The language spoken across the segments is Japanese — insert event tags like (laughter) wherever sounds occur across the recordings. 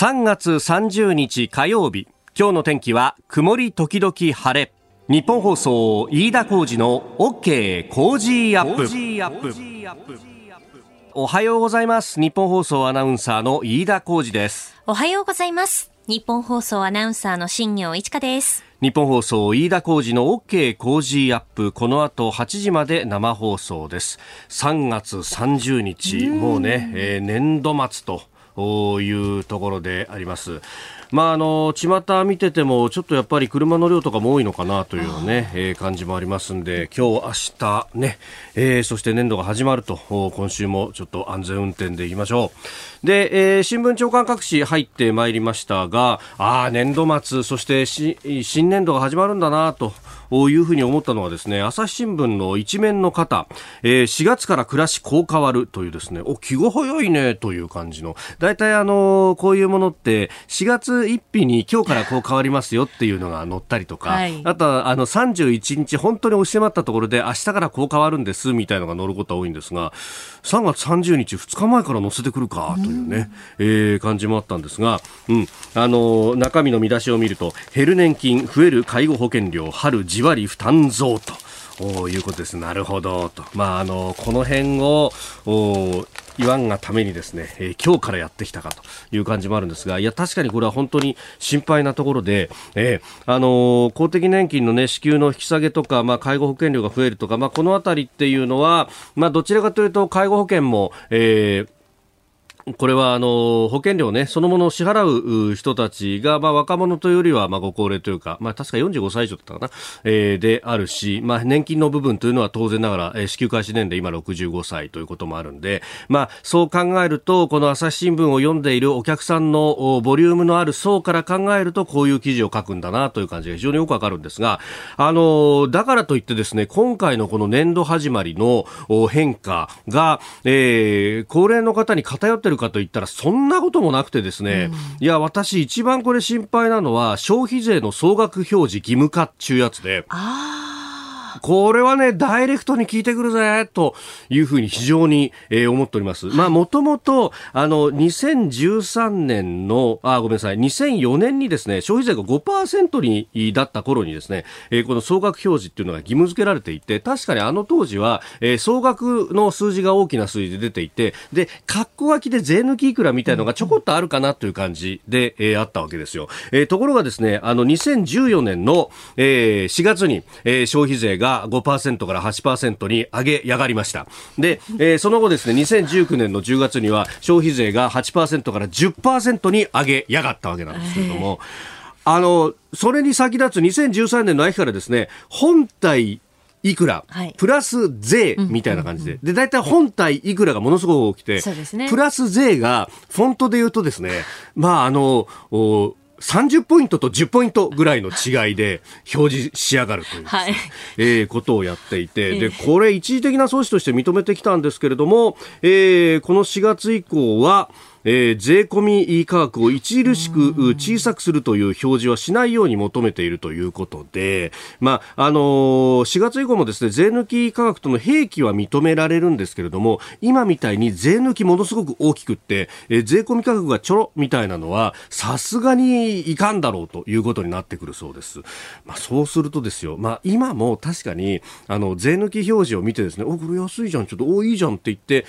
3月30日火曜日。今日の天気は曇り時々晴れ。ニッポン放送飯田浩司の OK コージーアップ。おはようございます。ニッポン放送アナウンサーの飯田浩司です。おはようございます。ニッポン放送アナウンサーの新行市佳です。ニッポン放送飯田浩司の OK コージーアップ。この後8時まで生放送です。3月30日。もうね、えー、年度末というところであります。まあ、あの巷見ててもちょっとやっぱり車の量とかも多いのかなというね、えー、感じもありますんで今日明日ね、えー、そして年度が始まると今週もちょっと安全運転でいきましょうで、えー、新聞長官各紙入ってまいりましたがあ年度末そして新年度が始まるんだなというふうに思ったのはですね朝日新聞の一面の方、えー、4月から暮らしこう変わるというですねお気が早いねという感じの大体あのこういうものって4月1日に今日からこう変わりますよっていうのが載ったりとか、はい、あとはあの31日本当に押し迫ったところで明日からこう変わるんですみたいなのが載ることは多いんですが3月30日2日前から載せてくるかというね、うえー、感じもあったんですが、うん、あの中身の見出しを見ると減る年金増える介護保険料春じわり負担増と。いうことです。なるほどと。まあ、あの、この辺を、言わんがためにですね、えー、今日からやってきたかという感じもあるんですが、いや、確かにこれは本当に心配なところで、えー、あのー、公的年金のね、支給の引き下げとか、まあ、介護保険料が増えるとか、まあ、このあたりっていうのは、まあ、どちらかというと、介護保険も、えー、これはあの保険料ね、そのものを支払う人たちが、まあ、若者というよりは、まあ、ご高齢というか、まあ、確か45歳以上だったかな、えー、であるし、まあ、年金の部分というのは当然ながら、えー、支給開始年齢今65歳ということもあるんで、まあ、そう考えると、この朝日新聞を読んでいるお客さんのボリュームのある層から考えると、こういう記事を書くんだなという感じが非常によくわかるんですが、あのだからといってですね、今回のこの年度始まりの変化が、えー、高齢の方に偏ってるかといったらそんなこともなくてですね、うん、いや私一番これ心配なのは消費税の総額表示義務化っちゅうやつで。あこれはね、ダイレクトに聞いてくるぜ、というふうに非常に、えー、思っております。まあ、もともと、あの、2013年の、あ、ごめんなさい、2004年にですね、消費税が5%に、だった頃にですね、えー、この総額表示っていうのが義務付けられていて、確かにあの当時は、えー、総額の数字が大きな数字で出ていて、で、括弧書きで税抜きいくらみたいのがちょこっとあるかなという感じで、えー、あったわけですよ。えー、ところがですね、あの、2014年の、えー、4月に、えー、消費税がが5%から8%に上げやがりました。で、えー、その後ですね、2019年の10月には消費税が8%から10%に上げやがったわけなんですけれども、あの、それに先立つ2013年の秋からですね、本体いくら、はい、プラス税みたいな感じで、で、大体本体いくらがものすごく大きて、ね、プラス税が、フォントで言うとですね、まあ、あの、30ポイントと10ポイントぐらいの違いで表示しやがるという、はい、えー、ことをやっていて、で、これ一時的な措置として認めてきたんですけれども、えー、この4月以降は、えー、税込み価格を著しく小さくするという表示はしないように求めているということで、まあ、あのー、4月以降もですね、税抜き価格との併記は認められるんですけれども、今みたいに税抜きものすごく大きくって、えー、税込み価格がちょろみたいなのは、さすがにいかんだろうということになってくるそうです。まあ、そうするとですよ、まあ、今も確かに、あの、税抜き表示を見てですね、お、これ安いじゃん、ちょっと、お、いいじゃんって言って、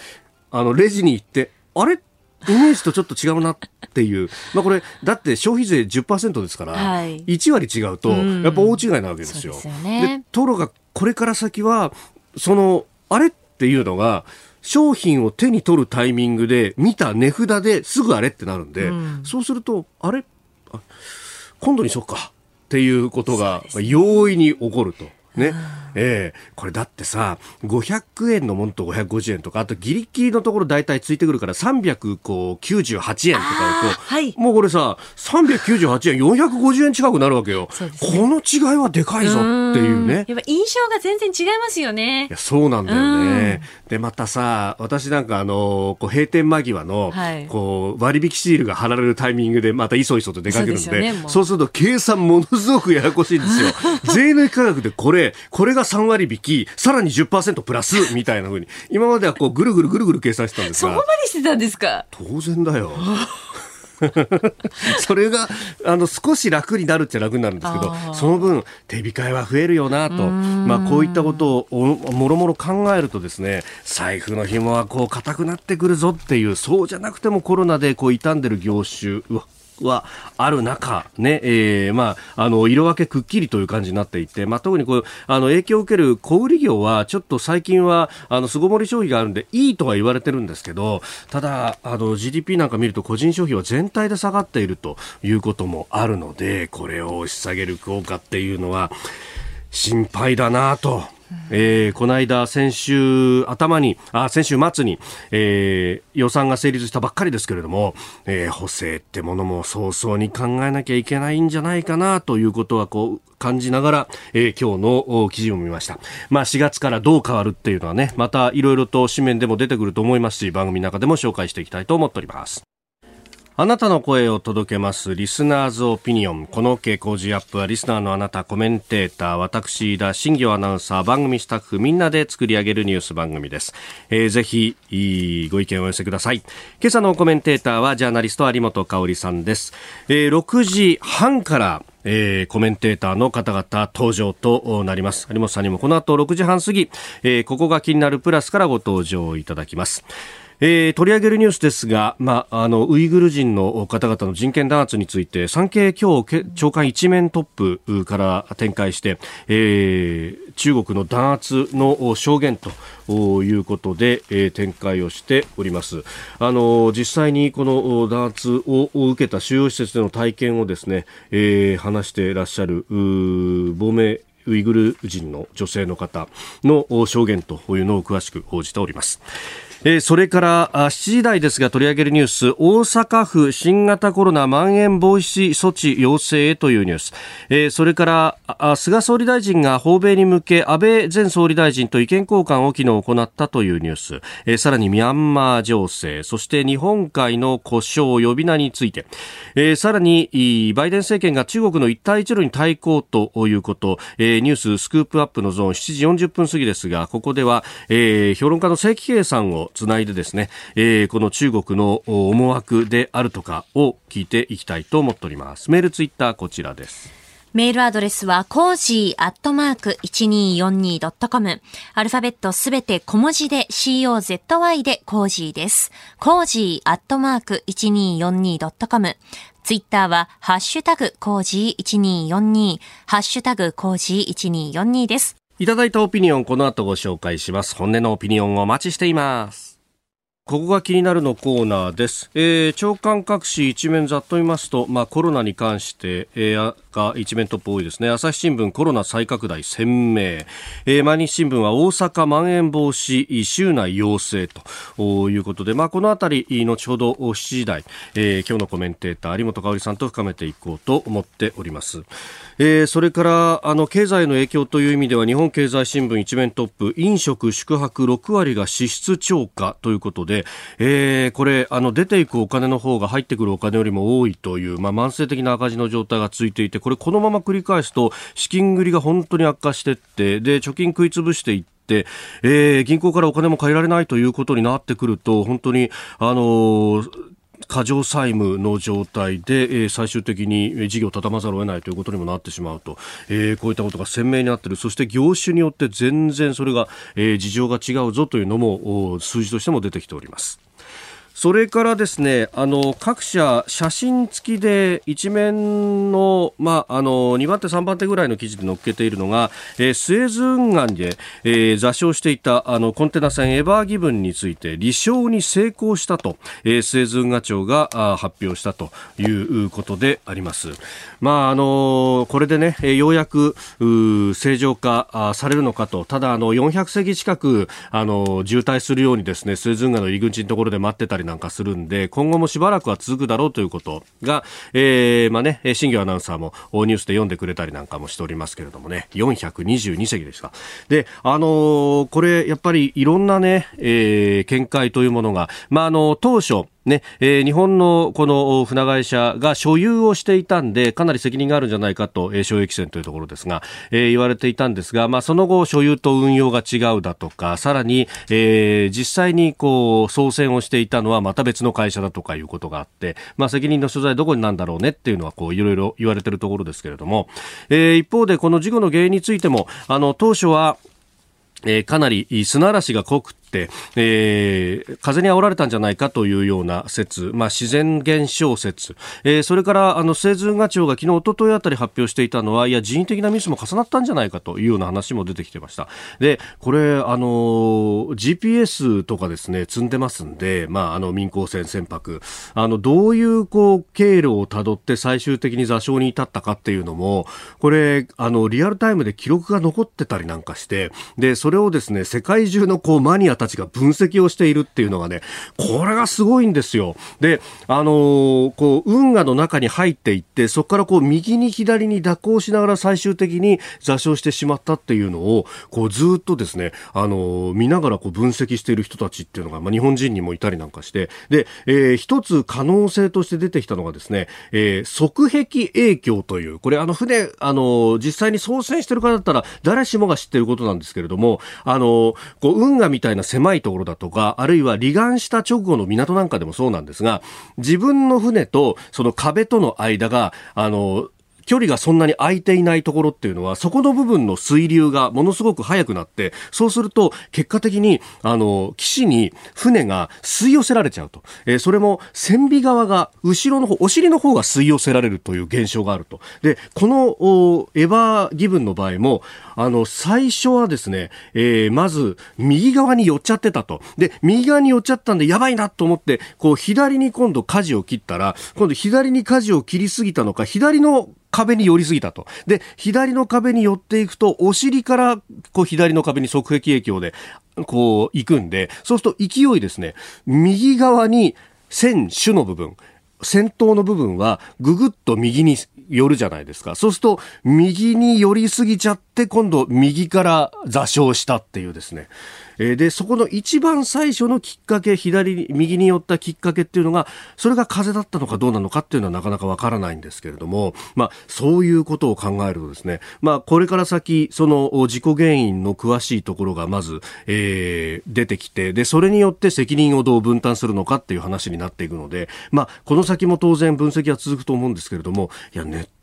あの、レジに行って、あれ？イメージとちょっと違うなっていう。(laughs) まあこれ、だって消費税10%ですから、はい、1割違うと、やっぱ大違いなわけですよ。うん、で、ね、ところが、これから先は、その、あれっていうのが、商品を手に取るタイミングで見た値札ですぐあれってなるんで、うん、そうすると、あれ？今度にしよっかっていうことが容易に起こると。ね。ええー、これだってさ、500円のものと550円とか、あとギリギリのところ大体ついてくるから398円とかだと、はい、もうこれさ、398円、450円近くなるわけよ。ね、この違いはでかいぞっていうね。やっぱ印象が全然違いますよね。いや、そうなんだよね。で、またさ、私なんかあの、こう閉店間際の、はい、こう、割引シールが貼られるタイミングで、またいそいそと出かけるんで、そうでね、すると計算ものすごくややこしいんですよ。(laughs) 税抜き価格でこれ、これが3割引き、さらに10%プラスみたいなふうに、今まではこうぐるぐるぐるぐる計算してたんですが。そこまでしてたんですか？当然だよ。(laughs) それがあの少し楽になるっちゃ楽になるんですけどその分手控えは増えるよなと。まあ、こういったことをもろもろ考えるとですね財布の紐はこう硬くなってくるぞっていうそうじゃなくてもコロナでこう傷んでる業種はある中、ね、えー、まあ、あの、色分けくっきりという感じになっていて、まあ、特にこう、あの、影響を受ける小売業は、ちょっと最近は、あの、巣ごもり消費があるんで、いいとは言われてるんですけど、ただ、あの、GDP なんか見ると、個人消費は全体で下がっているということもあるので、これを押し下げる効果っていうのは、心配だなと。えー、この間、先週頭に、あ、先週末に、えー、予算が成立したばっかりですけれども、えー、補正ってものも早々に考えなきゃいけないんじゃないかなということは、こう、感じながら、えー、今日の記事を見ました。まあ、4月からどう変わるっていうのはね、またいろいろと紙面でも出てくると思いますし、番組の中でも紹介していきたいと思っております。あなたの声を届けますリスナーズオピニオン。この傾向時アップはリスナーのあなた、コメンテーター、私、田新業アナウンサー、番組スタッフみんなで作り上げるニュース番組です。えー、ぜひ、ご意見をお寄せください。今朝のコメンテーターはジャーナリスト有本香里さんです。えー、6時半からえー、コメンテーターの方々登場となります。有本さんにもこの後6時半過ぎ、えー、ここが気になるプラスからご登場いただきます。えー、取り上げるニュースですが、まあ、あのウイグル人の方々の人権弾圧について産経今日長官一面トップから展開して、えー、中国の弾圧の証言ということで、えー、展開をしておりますあの実際にこの弾圧を受けた収容施設での体験をですね、えー、話していらっしゃる亡命ウイグル人の女性の方の証言というのを詳しく報じております。えー、それから7時台ですが取り上げるニュース。大阪府新型コロナまん延防止措置要請へというニュース、えー、それから菅総理大臣が訪米に向け安倍前総理大臣と意見交換を昨日行ったというニュース、えー、さらにミャンマー情勢。そして日本海の故障呼び名について、えー、さらにバイデン政権が中国の一帯一路に対抗ということ、えー、ニューススクープアップのゾーン7時40分過ぎですがここでは、えー、評論家の関慶さんをつないでですね、えー、この中国の思惑であるとかを聞いていきたいと思っております。メールツイッターこちらです。メールアドレスは、コージーアットマーク 1242.com。アルファベットすべて小文字で COZY でコージーです。コージーアットマーク 1242.com。ツイッターは、ハッシュタグコージー1242、ハッシュタグコージー1242です。いただいたオピニオン、この後ご紹介します。本音のオピニオンをお待ちしています。ここが気になるのコーナーです。えー、朝刊各紙一面ざっと見ますと、まあコロナに関して、えー、が一面トップ多いですね。朝日新聞コロナ再拡大鮮明。えー、毎日新聞は大阪まん延防止州内要請ということで、まあこのあたり、後ほど7時台、えー、今日のコメンテーター有本香さんと深めていこうと思っております。えー、それからあの経済の影響という意味では日本経済新聞一面トップ飲食宿泊6割が支出超過ということで、えー、これあの出ていくお金の方が入ってくるお金よりも多いという、まあ、慢性的な赤字の状態が続いていてこれこのまま繰り返すと資金繰りが本当に悪化していってで貯金食い潰していって、えー、銀行からお金も借りられないということになってくると本当にあのー過剰債務の状態で、えー、最終的に事業を畳まざるを得ないということにもなってしまうと、えー、こういったことが鮮明になっているそして業種によって全然それが、え、事情が違うぞというのも数字としても出てきております。それからですね、あの、各社写真付きで一面の、まあ、あの、2番手3番手ぐらいの記事で載っけているのが、えー、スエズ運河で、えー、座礁していた、あの、コンテナ船エバーギブンについて、離礁に成功したと、えー、スエズ運河庁があ発表したということであります。まあ、あの、これでね、ようやく、う正常化されるのかと、ただ、あの、400隻近く、あの、渋滞するようにですね、スエズ運河の入り口のところで待ってたりなんかするんで、今後もしばらくは続くだろうということが、えー、まあね、新業アナウンサーもニュースで読んでくれたりなんかもしておりますけれどもね、422席でした。で、あのー、これ、やっぱりいろんなね、えー、見解というものが、まあ、あの、当初、ね、えー、日本のこの船会社が所有をしていたんで、かなり責任があるんじゃないかと、えー、商益船というところですが、えー、言われていたんですが、まあ、その後、所有と運用が違うだとか、さらに、えー、実際にこう、操船をしていたのはまた別の会社だとかいうことがあって、まあ、責任の所在どこになんだろうねっていうのは、いろいろ言われているところですけれども、えー、一方でこの事故の原因についても、あの、当初は、えー、かなり砂嵐が濃くて、えー、風に煽られたんじゃないかというような説、まあ、自然現象説、えー、それからあの製図運長が昨日一昨日あたり発表していたのはいや人為的なミスも重なったんじゃないかというような話も出てきてました。でこれあの GPS とかですね積んでますんで、まあ、あの民航船船舶あのどういうこう経路をたどって最終的に座礁に至ったかっていうのもこれあのリアルタイムで記録が残ってたりなんかしてでそれをですね世界中のこうマニアたちが分析をしているっていうのがね、これがすごいんですよ。で、あのー、こう、運河の中に入っていって、そこからこう、右に左に蛇行しながら最終的に座礁してしまったっていうのを、こう、ずっとですね、あのー、見ながらこう、分析している人たちっていうのが、まあ、日本人にもいたりなんかして、で、えー、一つ可能性として出てきたのがですね、えー、側壁影響という、これあの、船、あの実際に操船してる方だったら、誰しもが知ってることなんですけれども、あのこう、運河みたいな狭いところだとか、あるいは離岸した直後の港なんかでもそうなんですが、自分の船とその壁との間が、あの、距離がそんなに空いていないところっていうのは、そこの部分の水流がものすごく速くなって、そうすると、結果的に、あの、岸に船が吸い寄せられちゃうと。えー、それも、船尾側が、後ろの方、お尻の方が吸い寄せられるという現象があると。で、この、エバーギブンの場合も、あの、最初はですね、えー、まず、右側に寄っちゃってたと。で、右側に寄っちゃったんで、やばいなと思って、こう、左に今度舵を切ったら、今度左に舵を切りすぎたのか、左の壁に寄りすぎたと。で、左の壁に寄っていくと、お尻から、こう、左の壁に側壁影響で、こう、行くんで、そうすると勢いですね、右側に船首の部分、先頭の部分はぐぐっと右に寄るじゃないですか。そうすると、右に寄りすぎちゃって、今度右から座礁したっていうですね。えー、で、そこの一番最初のきっかけ、左、右に寄ったきっかけっていうのが、それが風だったのかどうなのかっていうのはなかなかわからないんですけれども、まあ、そういうことを考えるとですね、まあ、これから先、その事故原因の詳しいところがまず、えー、出てきて、で、それによって責任をどう分担するのかっていう話になっていくので、まあ、この先も当然分析は続くと思うんですけれども、いや、ネット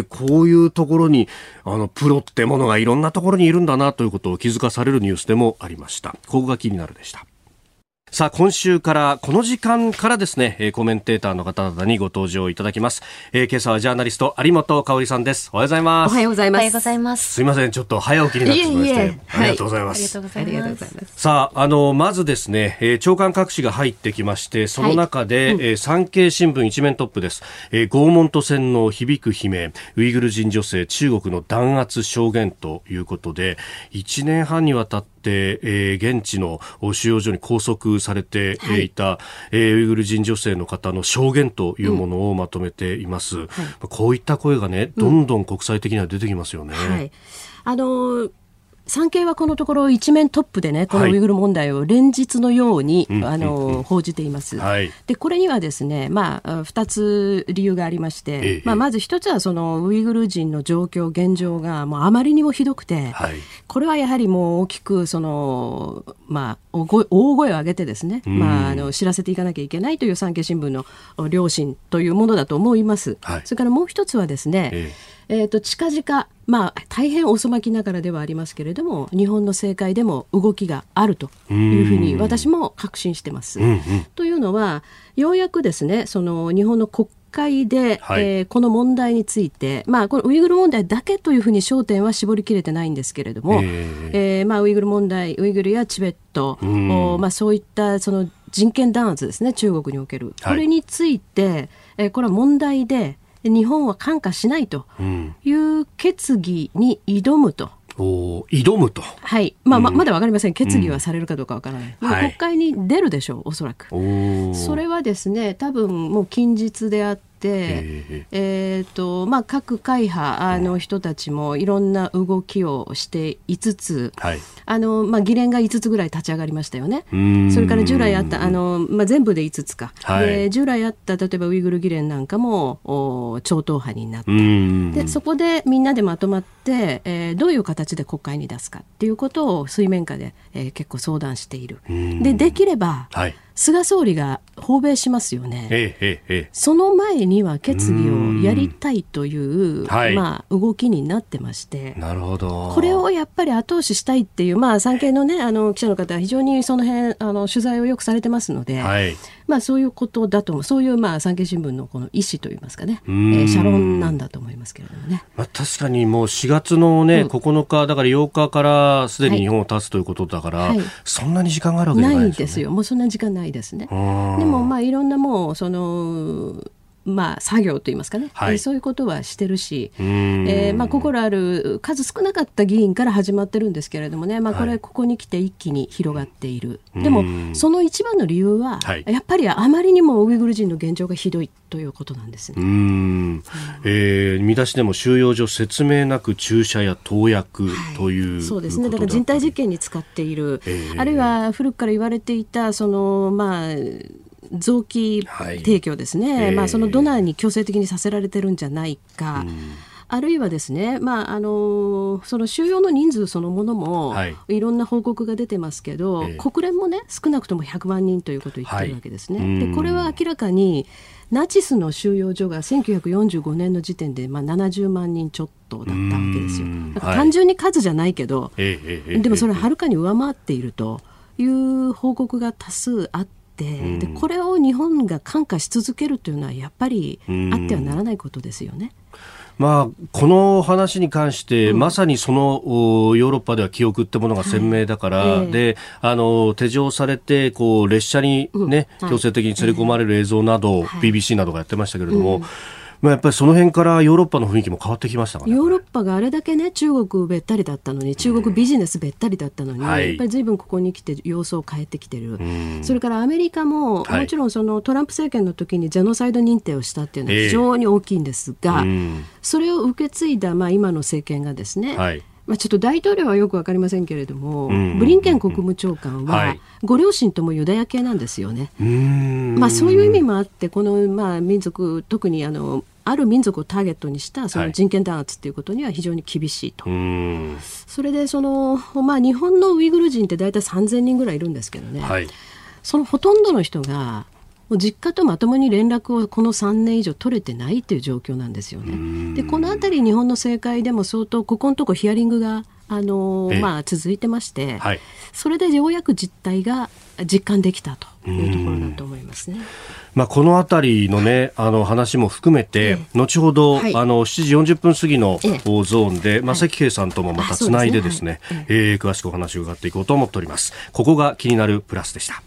ってこういうところに、あの、プロってものがいろんなところにいるんだなということを気づかされるニュースでもありました。ここが気になるでした。さあ、今週からこの時間からですね、えー、コメンテーターの方々にご登場いただきます。えー、今朝はジャーナリスト有本香里さんです。おはようございます。おはようございます。おはようございます。すいません、ちょっと早起きになってしまいまして。いえいえありがとうございます。ありがとうございます。さあ、あの、まずですね、えー、長官各紙が入ってきまして、その中で、はいうん、えー、産経新聞一面トップです。えー、拷問と洗脳響く悲鳴、ウイグル人女性、中国の弾圧証言ということで、1年半にわたって、えー、現地の収容所に拘束されていた、はい、えー、ウイグル人女性の方の証言というものをまとめています。うんはい、こういった声がね、どんどん国際的には出てきますよね。うんはい、あのー産経はこのところ一面トップでね、このウイグル問題を連日のように、はい、あの、報じています。はい、で、これにはですね、まあ、二つ理由がありまして、ええ、まあ、まず一つはそのウイグル人の状況、現状がもうあまりにもひどくて、はい、これはやはりもう大きく、その、まあ、大声を上げてですね、まあ、あの、知らせていかなきゃいけないという産経新聞の良心というものだと思います。それからもう一つはですね、ええーと近々まあ、大変遅まきながらではありますけれども日本の政界でも動きがあるというふうに私も確信してます。うんうん、というのはようやくですねその日本の国会で、はい、えー、この問題について、まあ、このウイグル問題だけというふうに焦点は絞りきれてないんですけれども、えー、えー、まあ、ウイグル問題ウイグルやチベット、おまあ、そういったその人権弾圧ですね中国における、これについて、えー、これは問題で日本は看過しないという決議に挑むと。お挑むと。はい。まあ、ままだわかりません。決議はされるかどうかわからない。うん、国会に出るでしょう、おそらく。それはですね、多分もう近日であって、て、えーとまあ、各会派の人たちもいろんな動きをしていつつ、はい、あのまあ、議連が5つぐらい立ち上がりましたよね。それから従来あったあの、まあ、全部で5つか、はい、で従来あった例えばウイグル議連なんかもお超党派になってでそこでみんなでまとまって、えー、どういう形で国会に出すかっていうことを水面下で、えー、結構相談している。でできれば、はい菅総理が訪米しますよね、えええ、その前には決議をやりたいという、はい、まあ、動きになってまして。なるほど。これをやっぱり後押ししたいっていう、まあ、産経の,、ね、あの記者の方は非常にその辺あの取材をよくされてますので、はい、まあ、そういうことだと思う。そういう、まあ、産経新聞のこの意思といいますかね、えー、社論なんだと思いますけれどもね、まあ、確かにもう4月の、ねうん、9日だから8日からすでに日本を立つということだから、はい、そんなに時間があるわけじゃないですよ、ね、ないですよ。もうそんな時間ないですね。でもまあいろんなもうそのまあ、作業といいますかね、はい、そういうことはしてるし、えーまあ、心ある数少なかった議員から始まってるんですけれどもね、まあ、これ、ここに来て一気に広がっている、はい、でも、その一番の理由は、はい、やっぱりあまりにもウイグル人の現状がひどいということなんですね、うん。えー、見出しでも収容所説明なく注射や投薬という、はい、そうですね、だから人体実験に使っている、えー、あるいは古くから言われていた、そのまあ、臓器提供ですね、はい、まあ、そのドナーに強制的にさせられてるんじゃないか。あるいはですね、まあ、あのその収容の人数そのものも、はい、いろんな報告が出てますけど、えー、国連もね少なくとも100万人ということを言ってるわけですね。はい、でこれは明らかにナチスの収容所が1945年の時点で、まあ、70万人ちょっとだったわけですよ。単純に数じゃないけど、はい、でもそれははるかに上回っているという報告が多数あって。でこれを日本が感化し続けるというのはやっぱりあってはならないことですよね。まあ、この話に関して、うん、まさにそのヨーロッパでは記憶ってものが鮮明だから、はい、であの手錠されてこう列車にね、うん、強制的に連れ込まれる映像など、はい、BBC などがやってましたけれども、うんまあ、やっぱりその辺からヨーロッパの雰囲気も変わってきました、ね、ヨーロッパがあれだけね中国べったりだったのに中国ビジネスべったりだったのに、うんやっぱりずいぶんここに来て様子を変えてきてる、それからアメリカも、はい、もちろんそのトランプ政権の時にジェノサイド認定をしたっていうのは非常に大きいんですが、えー、それを受け継いだ、まあ、今の政権がですね、はいまあ、ちょっと大統領はよく分かりませんけれども、ブリンケン国務長官は、ご両親ともユダヤ系なんですよね。まあ、そういう意味もあって、この、まあ、民族、特にあのある民族をターゲットにしたその人権弾圧ということには非常に厳しいと、はい、それでその、まあ、日本のウイグル人って大体3000人ぐらいいるんですけどね、はい、そのほとんどの人が実家とまともに連絡をこの3年以上取れてないという状況なんですよね。でこの辺り日本の政界でも相当ここのとこヒアリングがあのまあ、続いてまして、はい、それでようやく実態が実感できたというところだと思いますね。まあ、このあたりのね、あの話も含めて、後ほど、はい、あの7時40分過ぎのゾーンで、まあ、関慶さんともまたつないでですね、すねえー、詳しくお話を伺っていこうと思っております。ここが気になるプラスでした。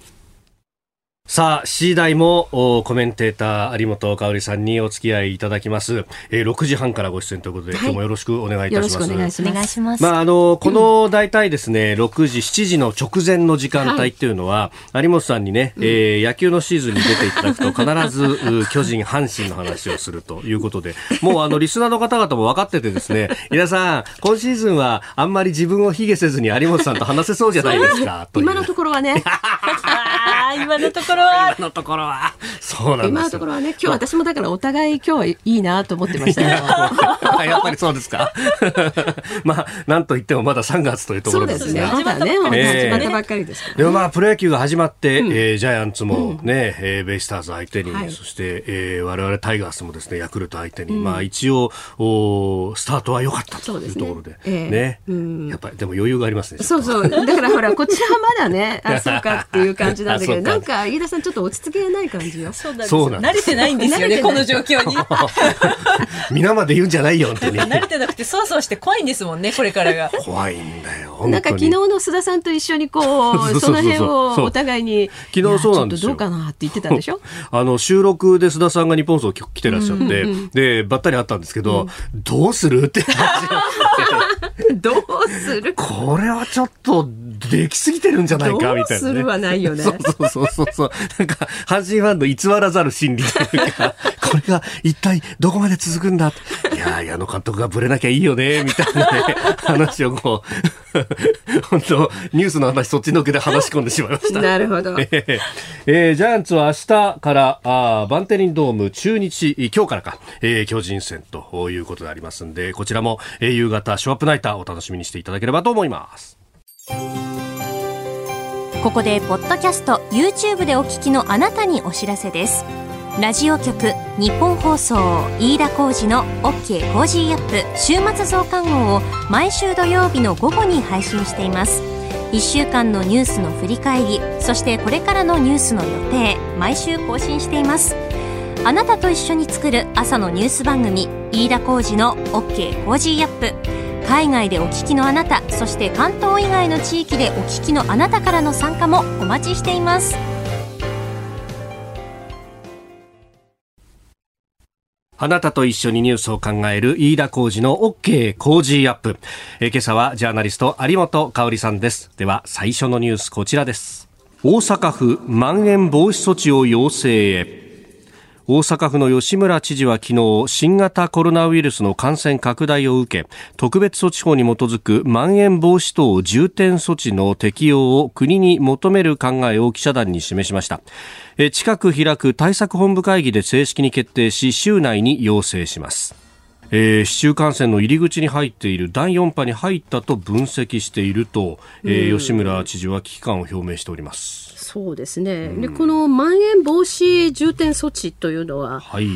さあ、次第もコメンテーター有本香里さんにお付き合いいただきます。えー、6時半からご出演ということで、はい、今日もよろしくお願いいたします。お願いします。まあ、あの、この大体ですね、6時、7時の直前の時間帯っていうのは、はい、有本さんにね、えー、野球のシーズンに出ていただくと必ず、(laughs) 巨人、阪神の話をするということで、もうあの、リスナーの方々も分かっててですね、(laughs) 皆さん、今シーズンはあんまり自分を卑下せずに有本さんと話せそうじゃないですか。今のところはね。(laughs) 今のところは。今のところは。そうなん今のところはね、今日私もだからお互い今日はいいなと思ってましたよ。(laughs) やっぱりそうですか。(laughs) まあ、なんといってもまだ3月というところですね。まだね、始まったばっかりですから、でもまあ、プロ野球が始まって、うえジャイアンツもね、うえベイスターズ相手に、そして、えー、我々タイガースもですね、ヤクルト相手に、まあ一応、おスタートは良かったというところで。ね。やっぱり、でも余裕がありますね。そうそう。だからほら、こちらはまだね、あ、そうかっていう感じなんだけど、(laughs) なんか、飯田さんちょっと落ち着けない感じよ。(laughs) そうなんです慣れてないんですよね、この状況に。皆まで言うんじゃないよ、本当に。慣れてなくて、そわそわして怖いんですもんね、これからが。(laughs) 怖いんだよ。なんか昨日の須田さんと一緒にこう、その辺をお互いに、昨日そうなんですよ。どうかなって言ってたんでしょ？あの、収録で須田さんが日本層来てらっしゃって、で、ばったり会ったんですけど、どうするって話 (laughs) どうする？これはちょっと、できすぎてるんじゃないかみたいな、ね。どうするはないよね。そうそうそうそうそう。なんか、阪神ファンの偽らざる心理というか、これが一体どこまで続くんだ？いや矢野監督がぶれなきゃいいよね、みたいなね、話をこう、(laughs) 本当ニュースの話そっちのけで話し込んでしまいました。なるほど。えー、ジャイアンツは明日からあバンテリンドーム中日、今日からか、えー、巨人戦ということでありますんで、こちらも、えー、夕方ショーアップナイターお楽しみにしていただければと思います。ここでポッドキャスト YouTube でお聞きのあなたにお知らせです。ラジオ局ニッポン放送飯田浩司の OK コージーアップ週末増刊号を毎週土曜日の午後に配信しています。1週間のニュースの振り返りそしてこれからのニュースの予定毎週更新しています。あなたと一緒に作る朝のニュース番組飯田浩司の OK Cozy up。海外でお聞きのあなたそして関東以外の地域でお聞きのあなたからの参加もお待ちしています。あなたと一緒にニュースを考える飯田浩二の OK 工事アップ。え今朝はジャーナリスト有本香里さんです。では最初のニュースこちらです。大阪府まん延防止措置を要請へ。大阪府の吉村知事は昨日新型コロナウイルスの感染拡大を受け特別措置法に基づくまん延防止等重点措置の適用を国に求める考えを記者団に示しました近く開く対策本部会議で正式に決定し週内に要請しますえー、市中感染の入り口に入っている第4波に入ったと分析していると、えー、吉村知事は危機感を表明しております。そうですね、うん、でこのまん延防止重点措置というのは、はい、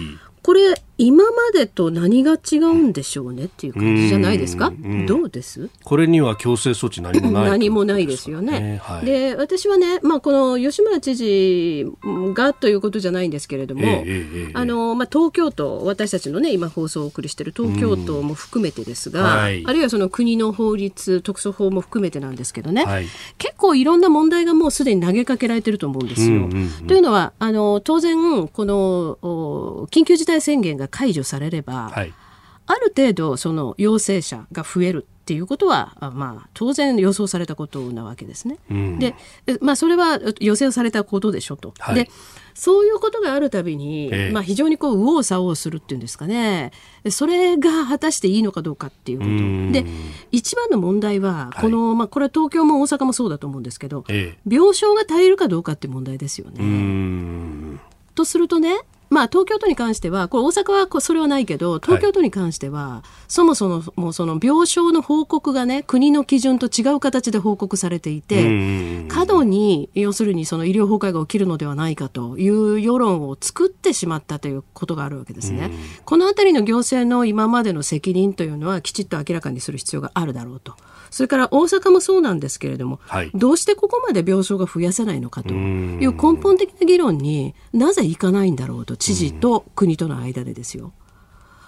これ今までと何が違うんでしょうねっていう感じじゃないですか、どうです？これには強制措置何もない何もないですよね。ねはい、で私はね、まあ、この吉村知事がということじゃないんですけれども、えー、あのまあ、東京都私たちのね今放送をお送りしている東京都も含めてですが、はい、あるいはその国の法律特措法も含めてなんですけどね、はい、結構いろんな問題がもうすでに投げかけられてると思うんですよ。というのはあの当然この緊急事態宣言が解除されれば、はい、ある程度その陽性者が増えるっていうことは、まあ、当然予想されたことなわけですね。うん、で、まあ、それは予想されたことでしょと。はい、でそういうことがあるたびに、えまあ、非常にこう右往左往するっていうんですかね。それが果たしていいのかどうかっていうこと。で一番の問題はこの、はい、まあ、これは東京も大阪もそうだと思うんですけど、え、病床が足りるかどうかって問題ですよね。とするとねまあ、東京都に関しては、これ大阪はそれはないけど、東京都に関しては、はい、そもそももうその病床の報告がね、国の基準と違う形で報告されていて、過度に、要するにその医療崩壊が起きるのではないかという世論を作ってしまったということがあるわけですね。このあたりの行政の今までの責任というのは、きちっと明らかにする必要があるだろうと。それから大阪もそうなんですけれども、はい、どうしてここまで病床が増やせないのかという根本的な議論になぜいかないんだろうと知事と国との間でですよ。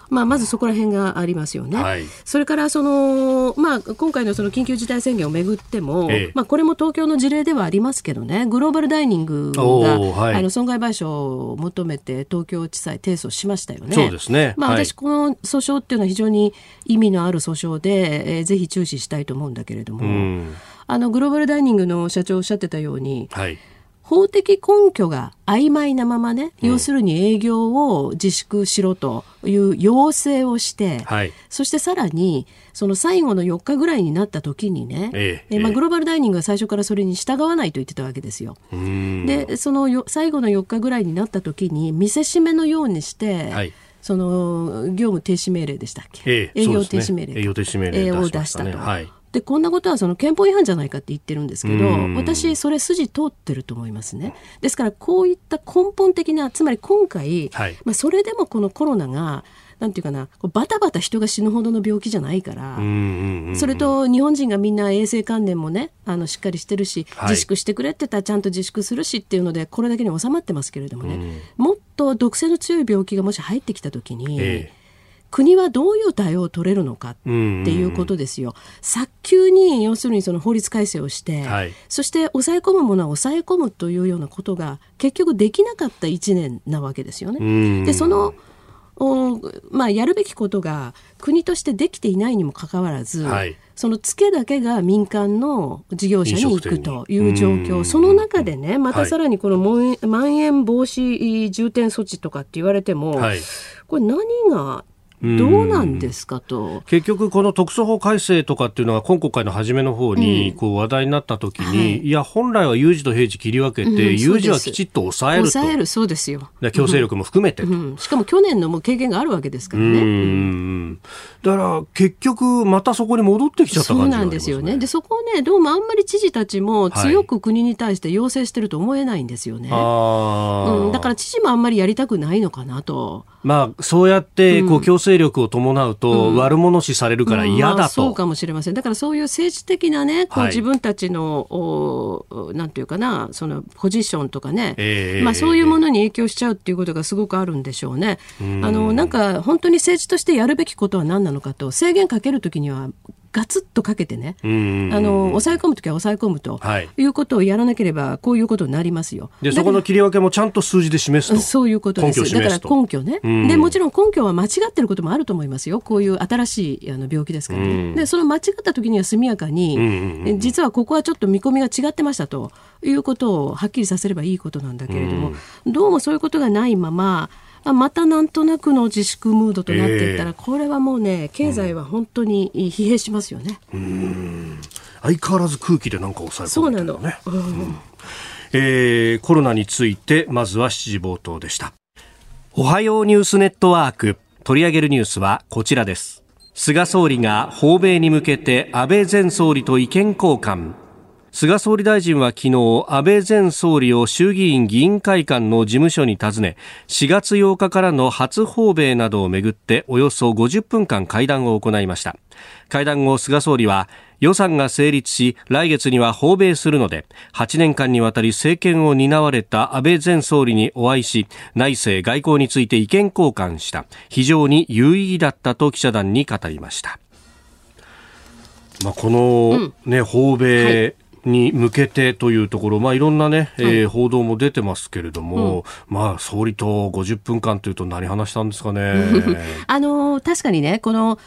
まあ、まずそこら辺がありますよね。はい、それからその、まあ、今回のその緊急事態宣言をめぐっても、ええ、まあ、これも東京の事例ではありますけどね、グローバルダイニングが、はい、あの損害賠償を求めて東京地裁提訴しましたよね。そうですね。まあ、私、この訴訟っていうのは非常に意味のある訴訟で、えー、ぜひ注視したいと思うんだけれども、あの、グローバルダイニングの社長おっしゃってたように、はい法的根拠が曖昧なままね、うん、要するに営業を自粛しろという要請をして、はい、そしてさらにその最後の4日ぐらいになった時にね、ええまあ、グローバルダイニングは最初からそれに従わないと言ってたわけですよ。でそのよ最後の4日ぐらいになった時に見せしめのようにして、はい。その業務停止命令でしたっけ、ええ、営業停止命令、ね、営業停止命令を出したと。はいでこんなことはその憲法違反じゃないかって言ってるんですけど私それ筋通ってると思いますね。ですからこういった根本的なつまり今回、はい、まあ、それでもこのコロナがなんていうかなバタバタ人が死ぬほどの病気じゃないから、それと日本人がみんな衛生観念もねあのしっかりしてるし、自粛してくれって言ったらちゃんと自粛するしっていうのでこれだけに収まってますけれどもね、もっと毒性の強い病気がもし入ってきた時に、えー国はどういう対応を取れるのかっていうことですよ。早急に要するにその法律改正をして、はい、そして抑え込むものは抑え込むというようなことが結局できなかった1年なわけですよね。でそのおまあ、やるべきことが国としてできていないにもかかわらず、はい、そのツケだけが民間の事業者に行くという状況、その中でね、またさらにこのまん延防止重点措置とかって言われても、はい、これ何がどうなんですかと。結局、この特措法改正とかっていうのが今国会の初めの方にこう話題になったときに、うんはい、いや、本来は有事と平時切り分けて、うん、有事はきちっと抑えると。抑える、そうですよ。強制力も含めて、うん、しかも去年のも経験があるわけですからね。だから結局、またそこに戻ってきちゃった感じ、ね、そうなんですよね。で、そこをね、どうもあんまり知事たちも強く国に対して要請してると思えないんですよね。はい、うん、だから知事もあんまりやりたくないのかなと。まあ、そうやってこう強制力を伴うと悪者視されるから嫌だと、まあ、そうかもしれません。だからそういう政治的なねこう自分たちの、はい、なんていうかなそのポジションとかね、えー、まあ、そういうものに影響しちゃうっていうことがすごくあるんでしょうね。あのなんか本当に政治としてやるべきことは何なのかと制限かけるときにはガツッとかけてね、あの抑え込むときは抑え込むと、はい、いうことをやらなければ、こういうことになりますよ。で、そこの切り分けもちゃんと数字で示すと。そういうことです。だから根拠ね。で、もちろん根拠は間違ってることもあると思いますよ。こういう新しいあの病気ですからね。で、その間違ったときには速やかに、実はここはちょっと見込みが違ってましたということをはっきりさせればいいことなんだけれども、どうもそういうことがないまま、またなんとなくの自粛ムードとなっていったら、えー、これはもうね経済は本当に疲弊しますよね。うん。相変わらず空気でなんか抑え込む、ね、そうなの、うん、えー、コロナについてまずは7時冒頭でした。おはようニュースネットワーク。取り上げるニュースはこちらです。菅総理が訪米に向けて安倍前総理と意見交換菅総理大臣は昨日安倍前総理を衆議院議員会館の事務所に訪ね4月8日からの初訪米などをめぐっておよそ50分間会談を行いました。会談後菅総理は予算が成立し来月には訪米するので8年間にわたり政権を担われた安倍前総理にお会いし内政外交について意見交換した。非常に有意義だったと記者団に語りました。まあ、このね、うん、訪米、はいに向けてというところ、まあ、いろんなね、えー、報道も出てますけれども、うん、まあ、総理と50分間というと何話したんですかね。(laughs) あの確かにね、この、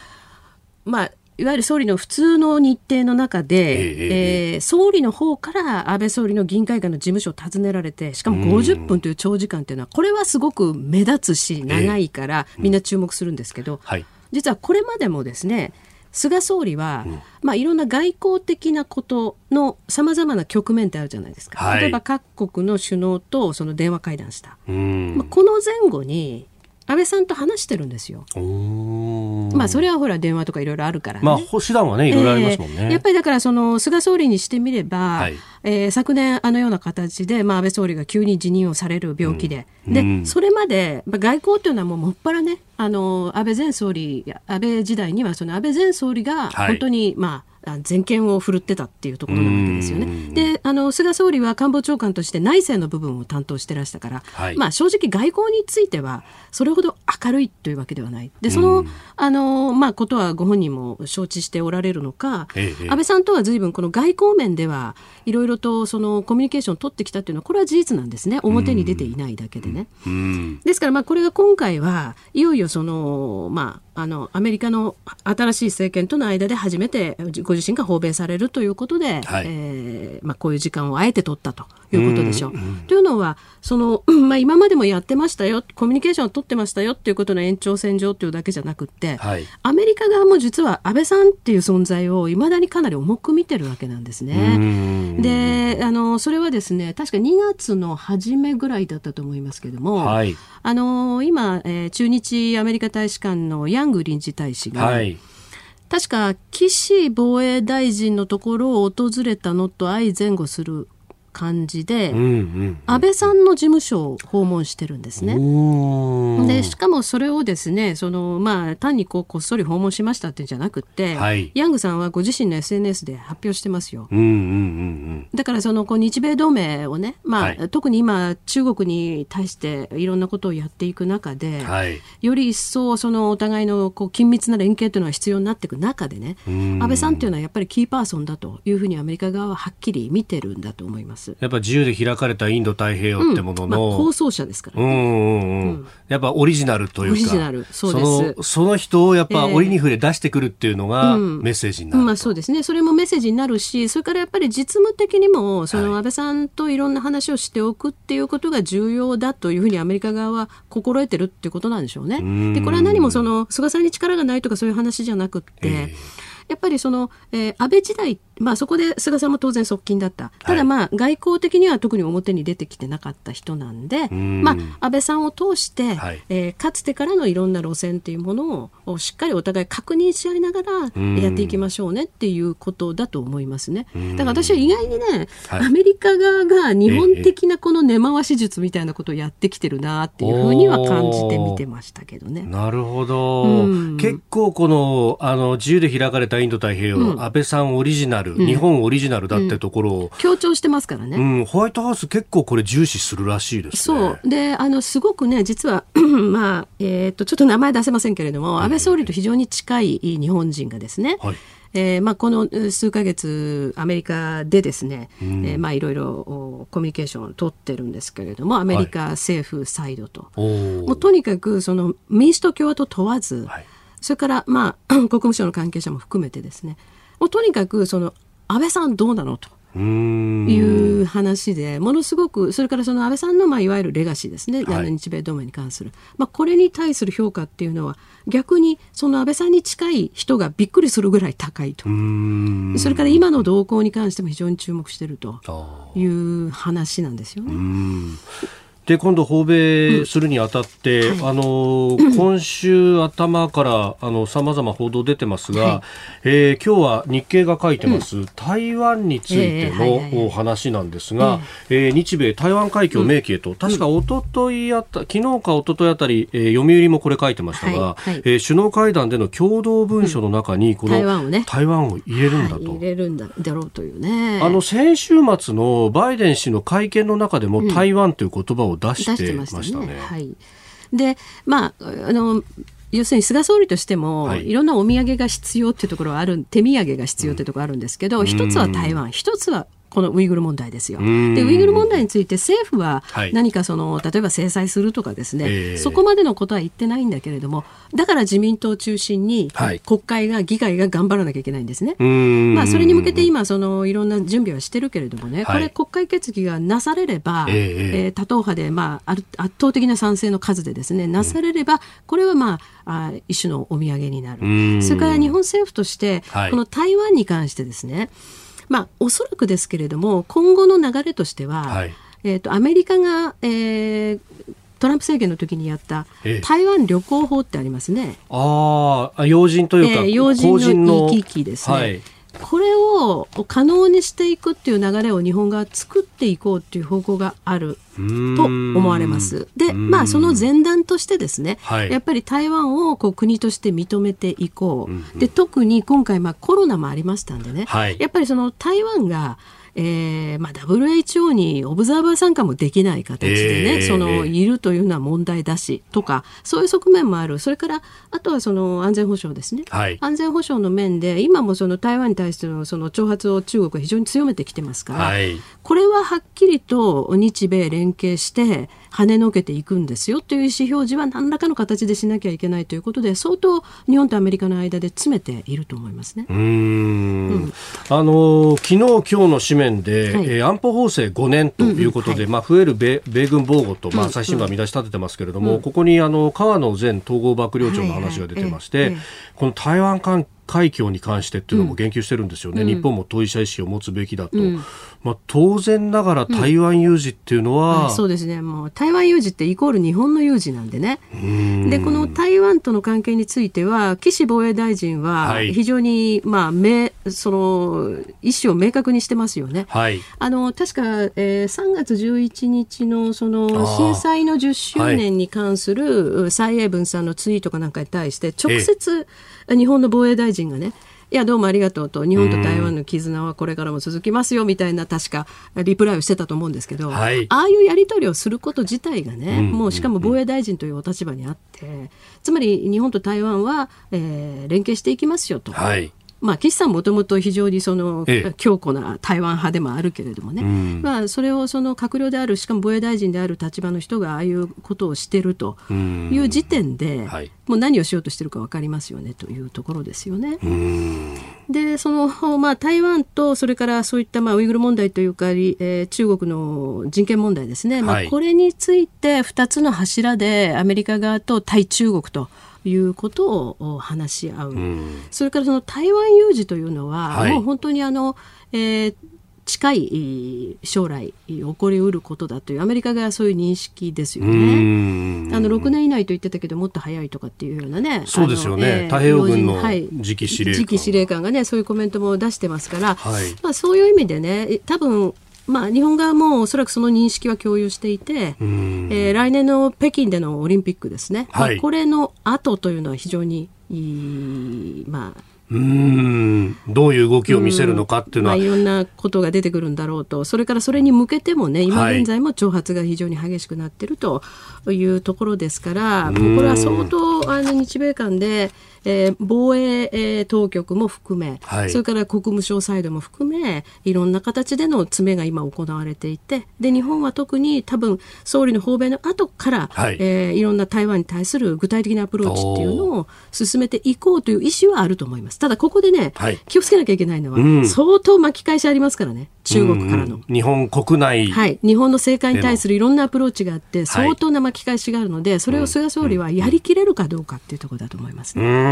まあ、いわゆる総理の普通の日程の中で、えー、えー、総理の方から安倍総理の議員会館の事務所を訪ねられて、しかも50分という長時間というのは、これはすごく目立つし、長いから、みんな注目するんですけど、うんはい、実はこれまでもですね、菅総理は、うん、まあ、いろんな外交的なことのさまざまな局面ってあるじゃないですか、はい、例えば各国の首脳とその電話会談した、まあ、この前後に安倍さんと話してるんですよ。まあそれはほら電話とかいろいろあるから、ね、まあ手段はねいろいろありますもんね。えー、やっぱりだからその菅総理にしてみれば、はい、えー、昨年あのような形で、まあ、安倍総理が急に辞任をされる病気で、うん、で、うん、それまで、まあ、外交というのはもうもっぱらねあの安倍前総理安倍時代にはその安倍前総理が本当に、はい、まあ全権を振るってたっていうところなわけですよね。であの菅総理は官房長官として内政の部分を担当してらしたから、はい、まあ、正直外交についてはそれほど明るいというわけではない。でそのあの、まあ、ことはご本人も承知しておられるのか、ええ、安倍さんとは随分この外交面ではいろいろとそのコミュニケーションを取ってきたというのはこれは事実なんですね。表に出ていないだけでね。ですからまあこれが今回はいよいよその、まあ、あのアメリカの新しい政権との間で初めてご自身が訪米されるということで、はい、えー、まあ、こういう時間をあえて取ったということでしょう。というのはその、まあ、今までもやってましたよコミュニケーションを取ってましたよっていうことの延長線上というだけじゃなくて、はい、アメリカ側も実は安倍さんっていう存在をいまだにかなり重く見てるわけなんですね。であのそれはですね確か2月の初めぐらいだったと思いますけども、はい、あの今、えー、駐日アメリカ大使館のヤング臨時大使が、はい。確か岸防衛大臣のところを訪れたのと相前後する感じで、安倍さんの事務所を訪問してるんですね。でしかもそれをですねその、まあ、単にこうこっそり訪問しましたっていうんじゃなくて、はい、ヤングさんはご自身の SNS で発表してますよ。だからそのこう日米同盟をね、まあ、はい、特に今中国に対していろんなことをやっていく中で、はい、より一層そのお互いのこう緊密な連携というのが必要になっていく中でね安倍さんというのはやっぱりキーパーソンだというふうにアメリカ側ははっきり見てるんだと思います。。やっぱ自由で開かれたインド太平洋ってものの、うん。まあ、構想者ですから、ね、うんうんうん。やっぱオリジナルというか、オリジナル、そうです。その、その人をやっぱ折に触れ出してくるっていうのがメッセージになる、まあそうですね。それもメッセージになるし、それからやっぱり実務的にも、その安倍さんといろんな話をしておくっていうことが重要だというふうにアメリカ側は心得てるっていうことなんでしょうね。で、これは何もその、菅さんに力がないとかそういう話じゃなくって、えーやっぱりその、えー、安倍時代、まあ、そこで菅さんも当然側近だった、ただ、まあ、外交的には特に表に出てきてなかった人なんで、まあ、安倍さんを通して、はい、えー、かつてからのいろんな路線っていうものをしっかりお互い確認し合いながらやっていきましょうねっていうことだと思いますね。だから私は意外にね、はい、アメリカ側が日本的なこの根回し術みたいなことをやってきてるなっていうふうには感じて見てましたけどね。なるほど、結構このあの自由で開かれたインド太平洋、うん、安倍さんオリジナル、うん、日本オリジナルだってところを、強調してますからね、うん、ホワイトハウス結構これ重視するらしいです、ね、そう。であのすごくね実は (clears throat) まあえー、っとちょっと名前出せませんけれども、安倍総理と非常に近い日本人がですね、はい。えーまあ、この数か月アメリカでですね、うん、えー、まあ、いろいろコミュニケーションを取ってるんですけれどもアメリカ政府サイドと、はい、もうとにかくその民主党共和党問わず、はい。それから、まあ、(clears throat) 国務省の関係者も含めてですね、もうとにかく、その、安倍さんどうなのと。いう話で、ものすごく、それからその安倍さんの、まあ、いわゆるレガシーですね、はい、日米同盟に関する、まあ、これに対する評価っていうのは、逆にその安倍さんに近い人がびっくりするぐらい高いと、それから今の動向に関しても非常に注目しているという話なんですよね。で今度訪米するにあたって、うん、あの今週頭からあのさまざま報道出てますが、はい、えー、今日は日経が書いてます、うん、台湾についての話なんですが、えー、日米台湾海峡明記へと、確か一昨日あった昨日か一昨日あたり、えー、読売もこれ書いてましたが、はいはい、えー、首脳会談での共同文書の中にこの、台湾をね。台湾を入れるんだと、入れるんだだろうというね。あの先週末のバイデン氏の会見の中でも台湾という言葉を出してましたね。はい、でまああの要するに菅総理としても、はい、いろんなお土産が必要っていうところはある手土産が必要っていうところあるんですけど、一、うん、つは台湾。一つはこのウイグル問題ですよ。でウイグル問題について政府は何かその、はい、例えば制裁するとかですね、えー、そこまでのことは言ってないんだけれどもだから自民党中心に国会が、議会が頑張らなきゃいけないんですね。まあ、それに向けて今そのいろんな準備はしてるけれどもね、これ国会決議がなされれば、えー、えー、多党派で、まあ、ある圧倒的な賛成の数でですねなされれば、これはまああ一種のお土産になる。それから日本政府として、この台湾に関してですね、まあ、おそらくですけれども今後の流れとしては、はい、えーと、アメリカが、えー、トランプ政権の時にやった台湾旅行法ってありますね。ああ、要人というか、えー、要人の行き来ですね。はいこれを可能にしていくっていう流れを日本が作っていこうっていう方向があると思われます。で、まあその前段としてですね、はい、やっぱり台湾をこう国として認めていこう。で、特に今回まあコロナもありましたんでね、はい、やっぱりその台湾がえーまあ、WHO にオブザーバー参加もできない形でね、えー、そのいるというのは問題だしとかそういう側面もある。それからあとはその安全保障ですね、はい、安全保障の面で今もその台湾に対してのその挑発を中国は非常に強めてきてますから、はい、これははっきりと日米連携して跳ねのけていくんですよという意思表示は何らかの形でしなきゃいけないということで相当日本とアメリカの間で詰めていると思いますね。うん。うん。あの昨日今日の紙面で、はい、えー、安保法制5年ということで、うんうんはい、まあ、増える米米軍防護と、まあ、朝日新聞は見出し立ててますけれども、うん。うん、ここにあの河野前統合幕僚長の話が出てまして、はい。はい。えーえ。ー、この台湾関係海峡に関してっていうのも言及してるんですよね、うん、日本も当事者意識を持つべきだと、うん、まあ、当然ながら台湾有事っていうのは、うん、そうですね。もう台湾有事ってイコール日本の有事なんでね。でこの台湾との関係については岸防衛大臣は非常に、まあ、めその意思を明確にしてますよね、はい、あの確か、えー、3月11日のその震災の10周年に関する蔡英文さんのツイートかなんかに対して直接、日本の防衛大臣がねいやどうもありがとうと日本と台湾の絆はこれからも続きますよみたいな確かリプライをしてたと思うんですけど、はい、ああいうやり取りをすること自体がね、もうしかも防衛大臣というお立場にあってつまり日本と台湾は、えー、連携していきますよと。はいまあ、岸さんもともと非常にその、強固な台湾派でもあるけれどもね、うん、まあ、それをその閣僚である、しかも防衛大臣である立場の人がああいうことをしてるという時点で、はい、もう何をしようとしてるか分かりますよねというところですよね。で、その、まあ、台湾と、それからそういったまあウイグル問題というか、えー、中国の人権問題ですね、まあ、これについて2つの柱でアメリカ側と対中国と。いうことを話し合う、うん、それからその台湾有事というのは、はい、もう本当にあの、えー、近い将来起こりうることだというアメリカがそういう認識ですよね。あの6年以内と言ってたけどもっと早いとかっていうようなね。そうですよね。えー、太平洋軍の次期司令官、次期司令官がねそういうコメントも出してますから、はい、まあそういう意味でね多分まあ、日本側もおそらくその認識は共有していて、えー、来年の北京でのオリンピックですね、はい、まあ、これの後というのは非常にいい、まあ、うん。どういう動きを見せるのかっていうのは、まあ、いろんなことが出てくるんだろうと。それからそれに向けてもね今現在も挑発が非常に激しくなっているというところですから、はい、これは相当あの日米間でえー、防衛、えー、当局も含め、はい、それから国務省サイドも含めいろんな形での詰めが今行われていてで日本は特に多分総理の訪米の後から、はい。えー、いろんな台湾に対する具体的なアプローチっていうのを進めていこうという意思はあると思います。ただここでね、はい、気をつけなきゃいけないのは、うん、相当巻き返しありますからね中国からの、うん。日本国内。はい。日本の政界に対するいろんなアプローチがあって相当な巻き返しがあるので、それを菅総理はやりきれるかどうかっていうところだと思いますね。うん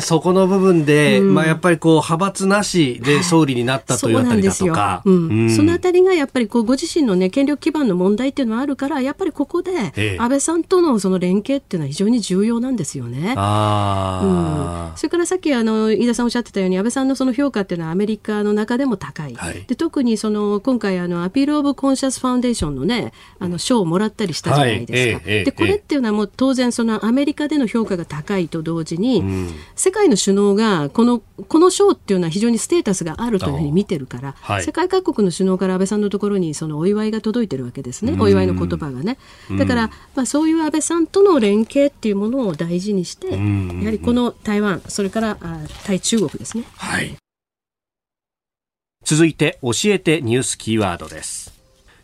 そこの部分で、まあ、やっぱりこう派閥なしで総理になったというあたりだとか、うん、そのあたりがやっぱりこうご自身の、ね、権力基盤の問題っていうのはあるからやっぱりここで安倍さんとのその連携っていうのは非常に重要なんですよね。あうん、それからさっきあの飯田さんおっしゃってたように安倍さんのその評価っていうのはアメリカの中でも高い。はい、で特にその今回あの Appeal of Conscience Foundation のねあの賞をもらったりしたじゃないですか。はい、でこれっていうのはもう当然そのアメリカでの評価が高いと同時に、うん、世界の首脳がこのこの賞っていうのは非常にステータスがあるというふうに見てるから、はい、世界各国の首脳から安倍さんのところにそのお祝いが届いてるわけですね、お祝いの言葉がね。だから、まあ、そういう安倍さんとの連携っていうものを大事にして、やはりこの台湾、それからあ対中国ですね。はい。続いて教えてニュースキーワードです。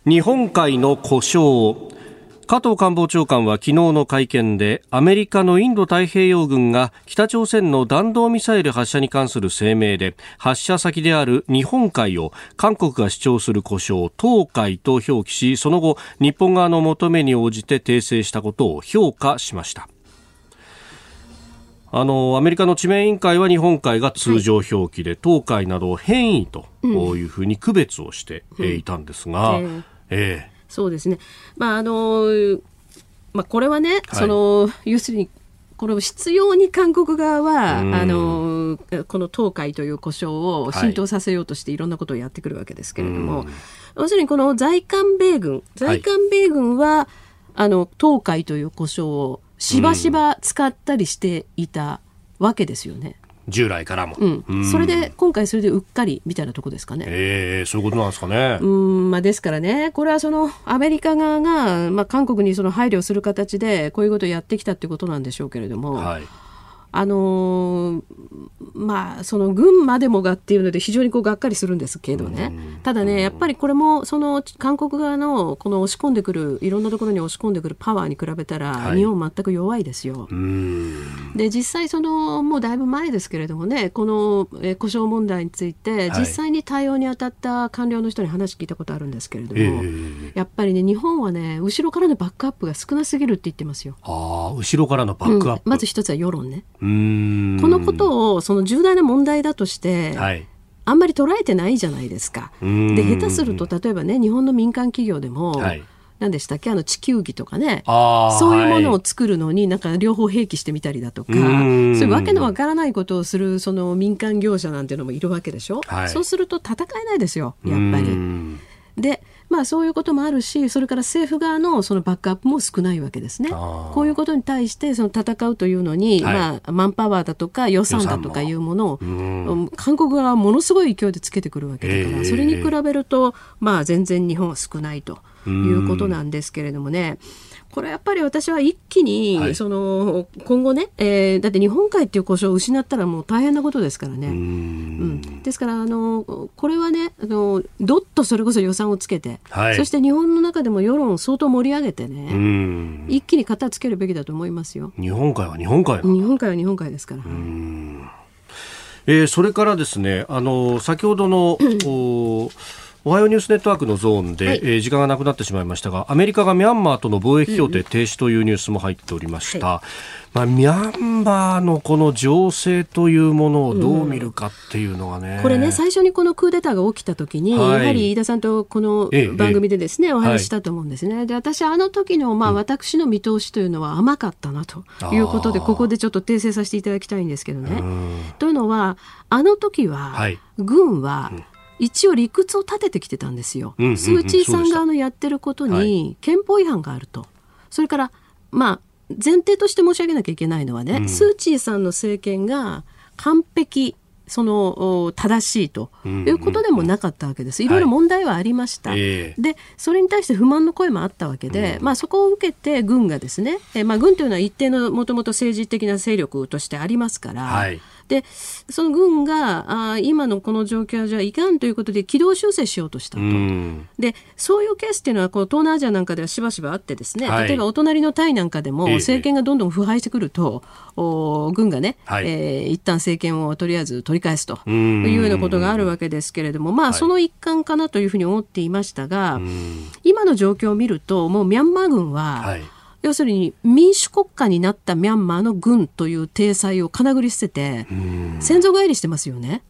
日本海の故障加藤官房長官は昨日の会見でアメリカのインド太平洋軍が北朝鮮の弾道ミサイル発射に関する声明で発射先である日本海を韓国が主張する故障東海と表記しその後日本側の求めに応じて訂正したことを評価しました。あのアメリカの地名委員会は日本海が通常表記で、はい、東海などを変異というふうに区別をしていたんですが、うん、えー、そうですね、まああのまあ、これはね、はい、その要するにこれを必要に韓国側は、あのこの東海という故障を浸透させようとしていろんなことをやってくるわけですけれども、はい、要するにこの在韓米軍在韓米軍は、はい、あの東海という故障をしばしば使ったりしていたわけですよね。従来からも、うん、それで今回それでうっかりみたいなとこですかね。ええー、そういうことなんですかね。うんまあですからねこれはそのアメリカ側がまあ韓国にその配慮する形でこういうことをやってきたってことなんでしょうけれども。はいあのー、まあその群馬でもがっていうので非常にこうがっかりするんですけどね、ただねやっぱりこれもその韓国側のこの押し込んでくるいろんなところに押し込んでくるパワーに比べたら、はい、日本全く弱いですよ。で実際そのもうだいぶ前ですけれどもねこの、え故障問題について実際に対応に当たった官僚の人に話聞いたことあるんですけれども、はい、やっぱりね日本はね後ろからのバックアップが少なすぎるって言ってますよ。あ後ろからのバックアップ、うん、まず一つは世論ね。このことをその重大な問題だとして、はい。あんまり捉えてないじゃないですか。で下手すると例えばね日本の民間企業でも、はい、何でしたっけ？あの地球儀とかね。そういうものを作るのになんか両方併記してみたりだとかそういうわけのわからないことをするその民間業者なんていうのもいるわけでしょ、はい、そうすると戦えないですよやっぱり。でまあ、そういうこともあるしそれから政府側のそのバックアップも少ないわけですね。こういうことに対してその戦うというのに、はい、まあ、マンパワーだとか予算だとかいうものを韓国側はものすごい勢いでつけてくるわけだから、それに比べると、まあ、全然日本は少ないということなんですけれどもね。これやっぱり私は一気に、はい、その今後ね、えー、だって日本海っていう故障を失ったらもう大変なことですからね。うん。うん。ですからあのこれはねあのどっとそれこそ予算をつけて、はい、そして日本の中でも世論を相当盛り上げてね一気に片付けるべきだと思いますよ。日本海は日本海日本海は日本海ですから。えー、それからですねあの先ほどの (laughs) おはようニュースネットワークのゾーンで、はい、えー、時間がなくなってしまいましたが、アメリカがミャンマーとの貿易協定停止というニュースも入っておりました。うんはい、まあ、ミャンマーのこの情勢というものをどう見るかっていうのはね、うん、これね、最初にこのクーデターが起きた時に、はい、やはり飯田さんとこの番組でですね、ええ、お話したと思うんですね。で、私、あの時の、まあ、私の見通しというのは甘かったなということで、ここでちょっと訂正させていただきたいんですけどね。というのは、あの時は、軍は、うん一応理屈を立ててきてたんですよ。うんうんうん、スー・チーさん側のやってることに憲法違反があると。はい、それから、まあ、前提として申し上げなきゃいけないのはね、うん、スー・チーさんの政権が完璧その正しいということでもなかったわけです。いろいろ問題はありました。はい、で、それに対して不満の声もあったわけで、うん、まあそこを受けて軍がですね、えまあ軍というのは一定のもともと政治的な勢力としてありますから、はいでその軍があ今のこの状況はじゃいかんということで軌道修正しようとしたと、でそういうケースっていうのはこう東南アジアなんかではしばしばあってですね、はい、例えばお隣のタイなんかでも政権がどんどん腐敗してくると、お軍がね、はい。えー、一旦政権をとりあえず取り返すというようなことがあるわけですけれども、まあ、その一環かなというふうに思っていましたが、今の状況を見るともうミャンマー軍は、はい要するに民主国家になったミャンマーの軍という体裁をかなぐり捨てて先祖返りしてますよね。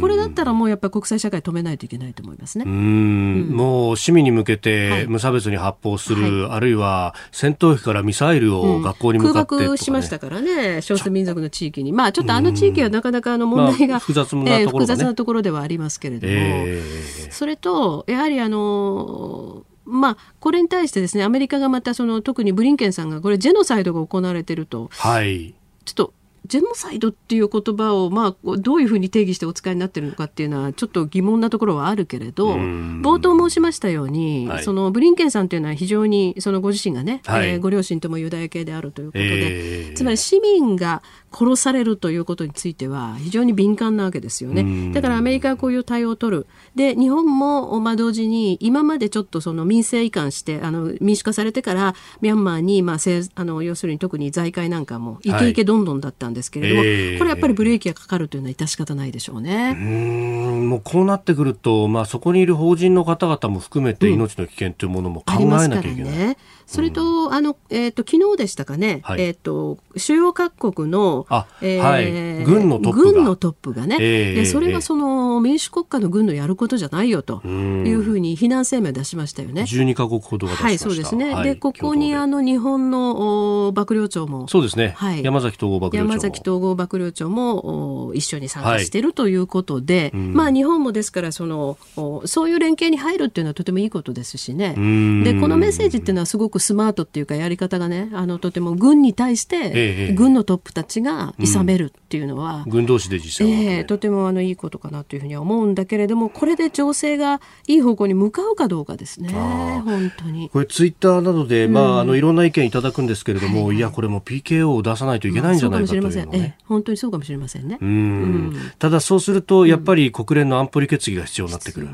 これだったらもうやっぱり国際社会止めないといけないと思いますね、うん、もう市民に向けて無差別に発砲する、はい、あるいは戦闘機からミサイルを学校に向かって、ねうん、空爆しましたからね少数民族の地域に。まあちょっとあの地域はなかなかあの問題が、まあ、複雑なところ、ね。えー、複雑なところではありますけれども、えー、それとやはりあのまあ、これに対してですねアメリカがまたその特にブリンケンさんがこれジェノサイドが行われていると、はい、ちょっとジェノサイドっていう言葉を、まあ、どういうふうに定義してお使いになってるのかっていうのはちょっと疑問なところはあるけれど冒頭申しましたように、はい、そのブリンケンさんというのは非常にそのご自身がね、はい、えー、ご両親ともユダヤ系であるということで、えー、つまり市民が殺されるということについては非常に敏感なわけですよね。だからアメリカはこういう対応を取る。で日本も、まあ、同時に今までちょっとその民政移管してあの民主化されてからミャンマーに、まあ、あの要するに特に財界なんかもイケイケどんどんだったんですけれども、はいえーこれやっぱりブレーキがかかるというのは致し方ないでしょうね。うんもうこうなってくると、まあ、そこにいる法人の方々も含めて命の危険というものも考えなきゃいけない。うんそれと、あの、えっ、ー、と、昨日でしたかね、はい、えっ、ー、と、主要各国の、えー、はい、軍のトップが。軍のトップがね、えー、でそれがその民主国家の軍のやることじゃないよと。いうふうに非難声明を出しましたよね。12カ国ほどが出しました。はい、そうですね。はい、で、ここにあの日本の幕僚長も。そうですね。はい、山崎統合幕僚長山崎統合幕僚長も一緒に参加しているということで、はい、まあ日本もですから、その、そういう連携に入るっていうのはとてもいいことですしね。で、このメッセージっていうのはすごくスマートっていうかやり方がねあのとても軍に対して、軍のトップたちが諌めるっていうのは、うん、軍同士で実際は、えー、とてもあのいいことかなというふうには思うんだけれどもこれで情勢がいい方向に向かうかどうかですね。本当に。これツイッターなどで、まあ、あのいろんな意見いただくんですけれども、はい、い。やこれも PKO を出さないといけないんじゃないかというの、ね、ええ、本当にそうかもしれませんね、うん、ただそうするとやっぱり国連の安保理決議が必要になってくる。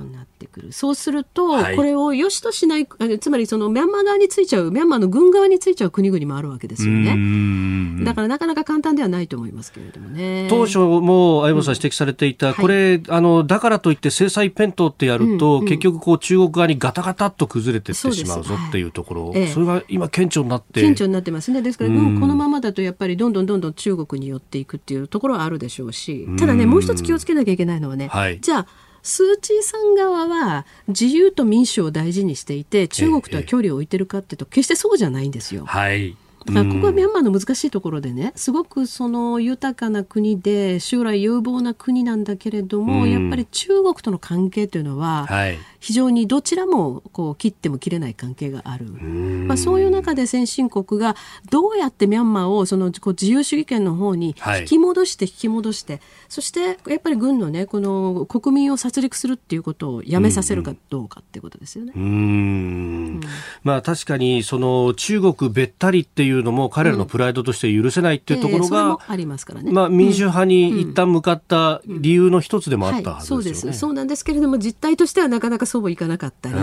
そうすると、はい、これを良しとしないつまりそのミャンマー側についちゃうミャンマーの軍側についちゃう国々もあるわけですよね。だからなかなか簡単ではないと思いますけれどもね。当初も相本さん指摘されていた、うん、これ、はい、あのだからといって制裁ペントってやると、うんうん、結局こう中国側にガタガタっと崩れていってしまうぞっていうところ、はい、それが今顕著になって。顕著になってますね。ですから、うん、このままだとやっぱりどんどんどんどん中国に寄っていくっていうところはあるでしょうし、ただねもう一つ気をつけなきゃいけないのはね、はい、じゃあスー・チーさん側は自由と民主を大事にしていて中国とは距離を置いてるかっていうと決してそうじゃないんですよ。はいだからここはミャンマーの難しいところでね、すごくその豊かな国で将来有望な国なんだけれども、やっぱり中国との関係というのは、非常にどちらもこう切っても切れない関係がある。まあ、そういう中で先進国がどうやってミャンマーをその自由主義権の方に引き戻して引き戻して、はい、そしてやっぱり軍のねこの国民を殺戮するっていうことをやめさせるかどうかっていうことですよね。うん、まあ確かにその中国べったりっていうのも彼らのプライドとして許せないっていうところが、ありますからね。まあ民主派に一旦向かった理由の一つでもあったはずですそうです。そうなんですけれども実態としてはなかなかそうもいかなかったり、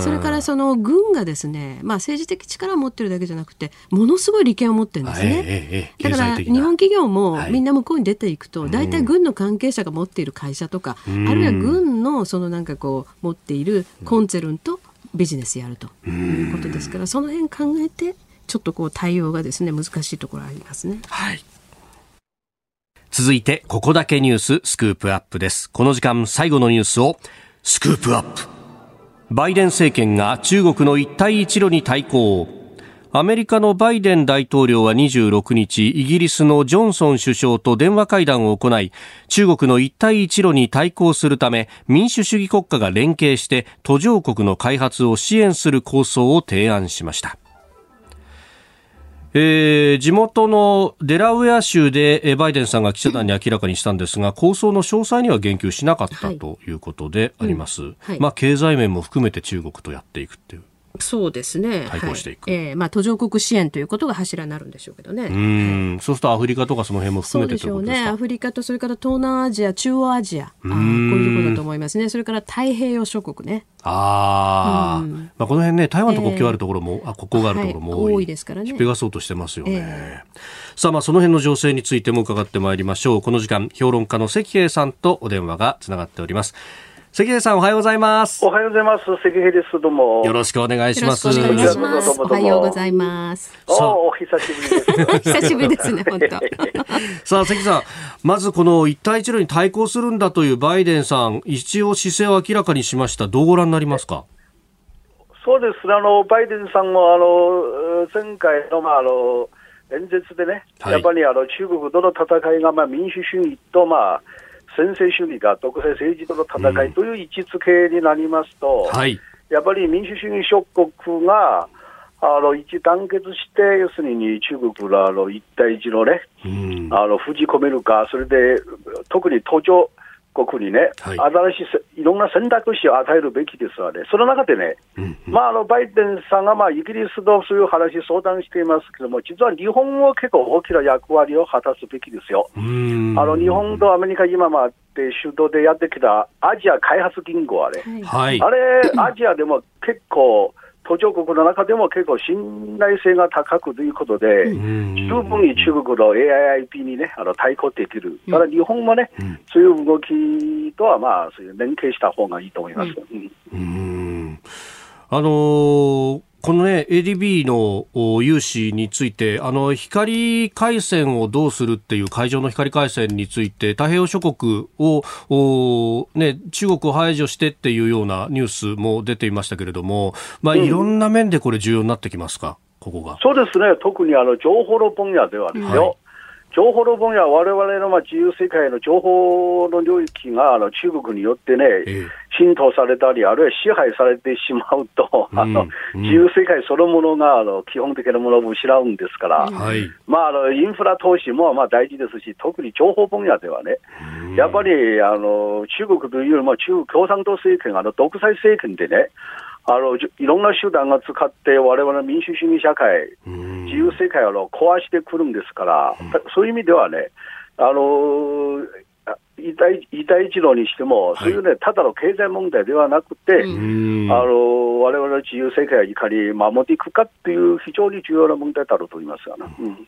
それからその軍がですね、まあ政治的力を持ってるだけじゃなくてものすごい利権を持ってるんですね。えー、だから日本企業もみんな向こうに出ていくと、大体軍の関係者が持っている会社とか、あるいは軍のそのなん。かこう持っているコンツェルンとビジネスやるということですから、その辺考えてちょっとこう対応がですね難しいところありますね。はい続いて、ここだけニューススクープアップです。この時間最後のニュースをスクープアップ。バイデン政権が中国の一帯一路に対抗。アメリカのバイデン大統領は26日、イギリスのジョンソン首相と電話会談を行い、中国の一帯一路に対抗するため、民主主義国家が連携して途上国の開発を支援する構想を提案しました。えー、地元のデラウェア州でバイデンさんが記者団に明らかにしたんですが、構想の詳細には言及しなかったということであります。ま、経済面も含めて中国とやっていくっていう。そうですね。対抗していく。はい、えー、まあ途上国支援ということが柱になるんでしょうけどね。うん、はい、そうするとアフリカとかその辺も含めてということですか？そうでしょうね。アフリカとそれから東南アジア、中央アジア、あこういうことだと思いますね。それから太平洋諸国ね。ああ、まあこの辺ね、台湾と国境あるところも、えー、あ国交があるところも多い,、多いですからね。引っぺがそうとしてますよね。えー、さあまあその辺の情勢についても伺ってまいりましょう。この時間評論家の関平さんとお電話がつながっております。関根さんおはようございます。おはようございます。関根です。どうも。よろしくお願いします。お願いします。おはようございます。おお久しぶりです。久しぶりですね、本当。(laughs) さあ、関さん、まずこの一帯一路に対抗するんだというバイデンさん、一応姿勢を明らかにしました。どうご覧になりますか？そうですね。あのバイデンさんもあの前回のまああの演説でね、はい、やっぱりあの中国との戦いがまあ民主主義とまあ専制主義が独裁政治との戦いという位置づけになりますと、うんはい、やっぱり民主主義諸国があの一致団結して、要するに中国のあの一帯一路ね、うん、あの封じ込めるか、それで特に途上国にね、はい、新しいいろんな選択肢を与えるべきですわね、その中でね、うんうん、まあ、あのバイデンさんがまあイギリスとそういう話、相談していますけども、実は日本も結構大きな役割を果たすべきですよ。あの日本とアメリカ、今まで主導でやってきたアジア開発銀行あれ、はい、あれ、アジアでも結構、途上国の中でも結構信頼性が高くということで、十分に中国の AIIP にね、あの対抗できる。ただ日本もね、そういう動きとはまあ、そういう連携した方がいいと思います。うん、あのーこのね、ADB の融資について、あの、光回線をどうするっていう海上の光回線について、太平洋諸国を、ね、中国を排除してっていうようなニュースも出ていましたけれども、まあ、いろんな面でこれ重要になってきますか、ここが。そうですね。特にあの、情報の分野ではですよ。はい情報の分野、われわれのまあ自由世界の情報の領域があの中国によってね、え浸透されたり、あるいは支配されてしまうと、あの、うん、自由世界そのものがあの基本的なものを失うんですから、はい、まあ、あのインフラ投資もまあ大事ですし、特に情報分野ではね、やっぱりあの中国というよりも中国共産党政権、あの独裁政権でね、あのいろんな手段が使って、われわれの民主主義社会、自由世界を壊してくるんですから、そういう意味ではね、あの一帯一路にしても、そういうね、ただの経済問題ではなくて、われわれの自由世界をいかに守っていくかっていう非常に重要な問題だろうと思いますがな、うん、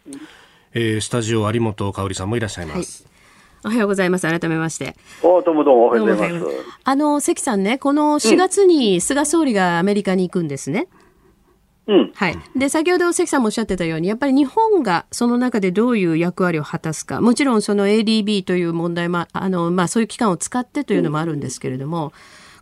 えー、スタジオ有本香さんもいらっしゃいます。はいおはようございます。改めまして。おどうもどうもおはようございます。あの、関さんね、この4月に菅総理がアメリカに行くんですね。うん。はい。で、先ほど関さんもおっしゃってたように、やっぱり日本がその中でどういう役割を果たすか。もちろんその ADB という問題も、あの、まあそういう機関を使ってというのもあるんですけれども、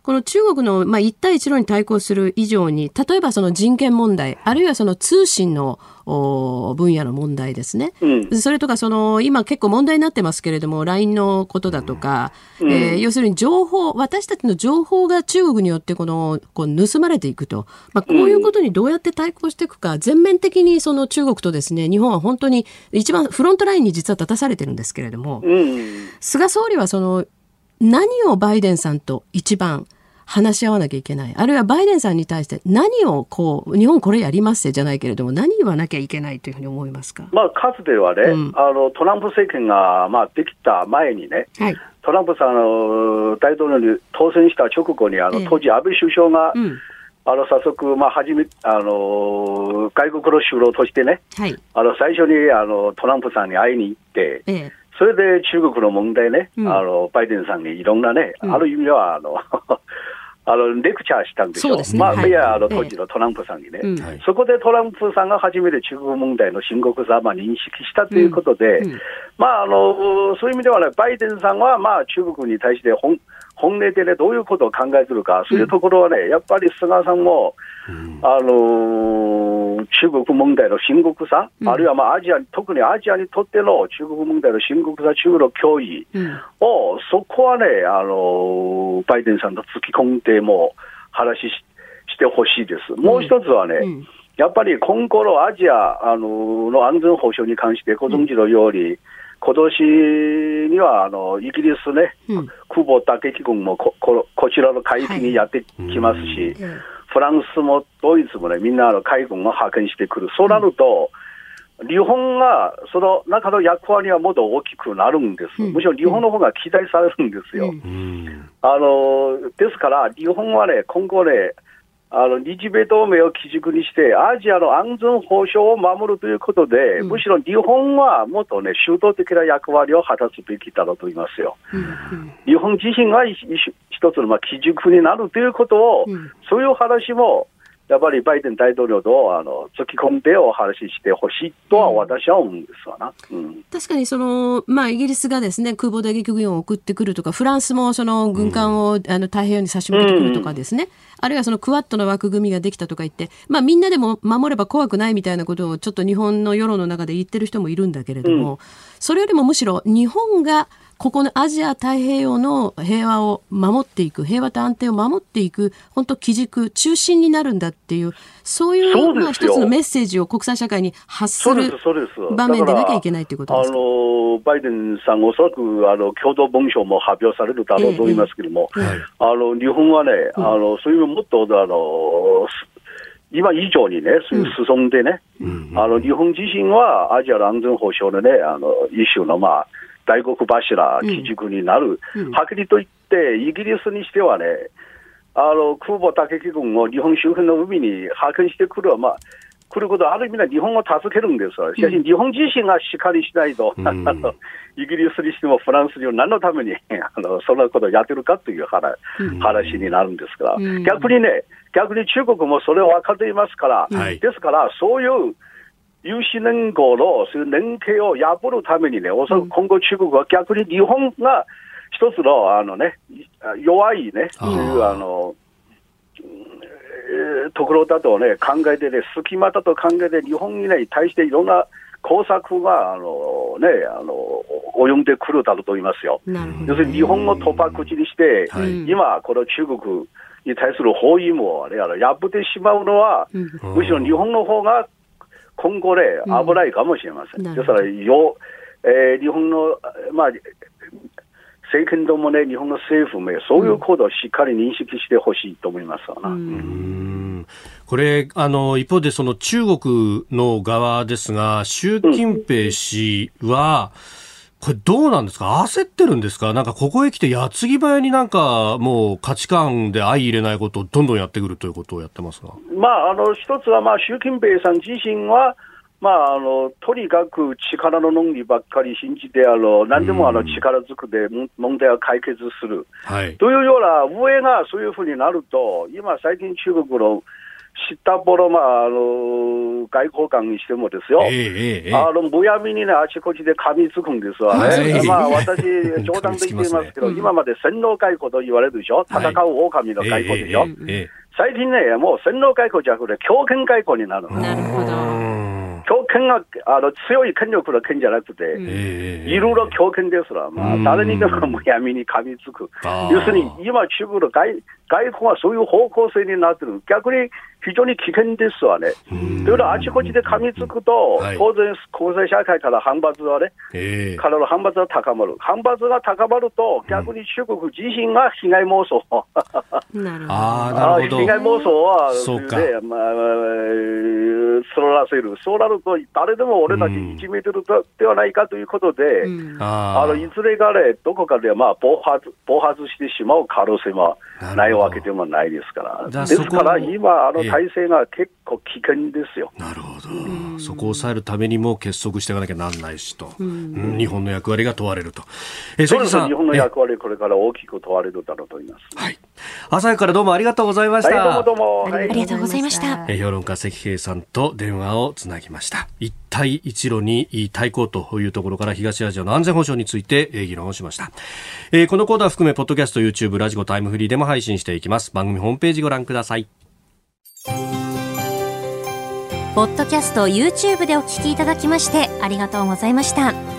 この中国の、まあ、一帯一路に対抗する以上に、例えばその人権問題、あるいはその通信の分野の問題ですね、うん、それとかその今結構問題になってますけれども LINE のことだとか、うん、えー、要するに情報私たちの情報が中国によってこのこう盗まれていくと、まあ、こういうことにどうやって対抗していくか、全面的にその中国とですね日本は本当に一番フロントラインに実は立たされてるんですけれども、うん、菅総理はその何をバイデンさんと一番話し合わなきゃいけない。あるいはバイデンさんに対して何をこう、日本これやりますってじゃないけれども、何言わなきゃいけないというふうに思いますか？まあ、かつてはね、うん、あの、トランプ政権が、まあ、できた前にね、はい、トランプさんの大統領に当選した直後に、あの、当時安倍首相が、うん。あの早速、まあ、初めあの外国の首脳としてね、はい、あの最初にあのトランプさんに会いに行って、ええ、それで中国の問題ね、うん、あのバイデンさんにいろんなね、うん、ある意味ではあのあのレクチャーしたんですよ、ね、まあ、はい、いやあの当時のトランプさんにね、そこでトランプさんが初めて中国問題の深刻さをまあ認識したということで、うんうん、まあ、あのそういう意味ではね、バイデンさんはまあ中国に対して本本音でね、どういうことを考えてるか、そういうところはね、やっぱり菅さんも、あのー、中国問題の深刻さ、あるいはまあアジア、特にアジアにとっての中国問題の深刻さ、中国の脅威を、そこはね、あのー、バイデンさんと突き込んでも話ししてほしいです。もう一つはね、やっぱり今後のアジア、あのの安全保障に関してご存知のように、今年にはあのイギリスね、うん、空母打撃軍もこここちらの海域にやってきますし、はい、フランスもドイツもね、みんなの海軍を派遣してくる、そうなると、うん、日本がその中の役割はもっと大きくなるんです、うん、むしろ日本の方が期待されるんですよ。あのですから、日本はね、今後ね、あの日米同盟を基軸にして、アジアの安全保障を守るということで、うん、むしろ日本はもっとね、主導的な役割を果たすべきだろうと思いますよ。うんうん、日本自身が一つのまあ基軸になるということを、うん、そういう話もやっぱりバイデン大統領とあの突き込んでお話ししてほしいとは私は思うんですわな、うん、確かにその、まあ、イギリスがですね空母打撃軍を送ってくるとか、フランスもその軍艦を、うん、あの太平洋に差し向けてくるとかですね、うん、あるいはそのクワッドの枠組みができたとか言って、まあ、みんなでも守れば怖くないみたいなことをちょっと日本の世論の中で言ってる人もいるんだけれども、それよりもむしろ日本がここのアジア太平洋の平和を守っていく、平和と安定を守っていく、本当基軸、中心になるんだっていう、そういうまあ一つのメッセージを国際社会に発する場面でなきゃいけないということですあのバイデンさん、おそらくあの共同文書も発表されるだろうと思いますけれども、ええあの日本はね、あのそういうもっとあの今以上にね、そういう進ん。でね、うん、あの日本自身はアジアの安全保障のね、あのイシューのまあ大黒柱、基軸になる、うん、はっきりと言って、イギリスにしてはね、あの空母打撃軍を日本周辺の海に派遣してくる、まあ、来ることはある意味では日本を助けるんですしかし日本自身がしっかりしないと、うん、(laughs) イギリスにしてもフランスにも何のために (laughs) あのそんなことをやってるかという話,、話になるんですから、うん、逆にね、逆に中国もそれを分かっていますから、ですから、そういう有志連合のそういう連携を破るためにね、おそらく今後中国は逆に日本が一つの、あのね、弱いね、いうあの、ところだとね、考えてね、隙間だと考えて、日本にね、対していろんな工作が、あのね、あの、及んでくるだろうと思いますよ。要するに日本を突破口にして、はい、今、この中国に対する包囲網をね、破ってしまうのは、うん、むしろ日本の方が今後ね、危ないかもしれません。うん、ですから、よえー、日本の、まあ、政権ともね、日本の政府も、そういうことをしっかり認識してほしいと思いますわな。うんこれ、あの、一方でその中国の側ですが、習近平氏は、うんこれどうなんですか？焦ってるんですか？なんかここへ来て矢継ぎ早になんかもう価値観で相入れないことをどんどんやってくるということをやってますが。まあ、あの、一つはまあ習近平さん自身は、まあ、あの、とにかく力の論理ばっかり信じて、あの、何でもあの力ずくで問題を解決する。はい。というような、上がそういうふうになると、今最近中国の知ったぼろ、まあ、あの、外交官にしてもですよ。えー、あの、むやみにね、あちこちで噛みつくんですわね。はい、まあ、私、冗談で言っていますけど、ね、今まで洗脳外交と言われるでしょ。戦う狼の外交でしょ。最近ね、もう洗脳外交じゃなくて、強権外交になる。なるほど。強権が、あの、強い権力の権じゃなくて、いろいろ強権ですら、まあ、誰にでもむやみに噛みつく。要するに、今中国の外、外交はそういう方向性になってる。逆に非常に危険ですわね。というのは、あちこちで噛みつくと、当然、国際社会から反発はね、からの反発が高まる。反発が高まると、逆に中国自身が被害妄想。なるほど。あなるほど。被害妄想は、そうか。まあ、そらせる。そうなると、誰でも俺たち1メートルではないかということで、あの、いずれかね、どこかでまあ、暴発、暴発してしまう可能性もないわけでもないですから。ですから、今、あの体制が結構危険ですよ。なるほど。そこを抑えるためにも結束していかなきゃなんないしと。日本の役割が問われると。えそうです日本の役割、これから大きく問われるだろうと思います。はい。朝からどうもありがとうございました。はい、どうもどうも。はい、ありがとうございました。評論家関平さんと電話をつなぎました。一帯一路に対抗というところから東アジアの安全保障について議論をしました。えー、このコーナー含め、ポッドキャスト、YouTube、ラジコ、タイムフリーでも配信していきます。番組ホームページご覧ください。ポッドキャスト YouTube でお聞きいただきましてありがとうございました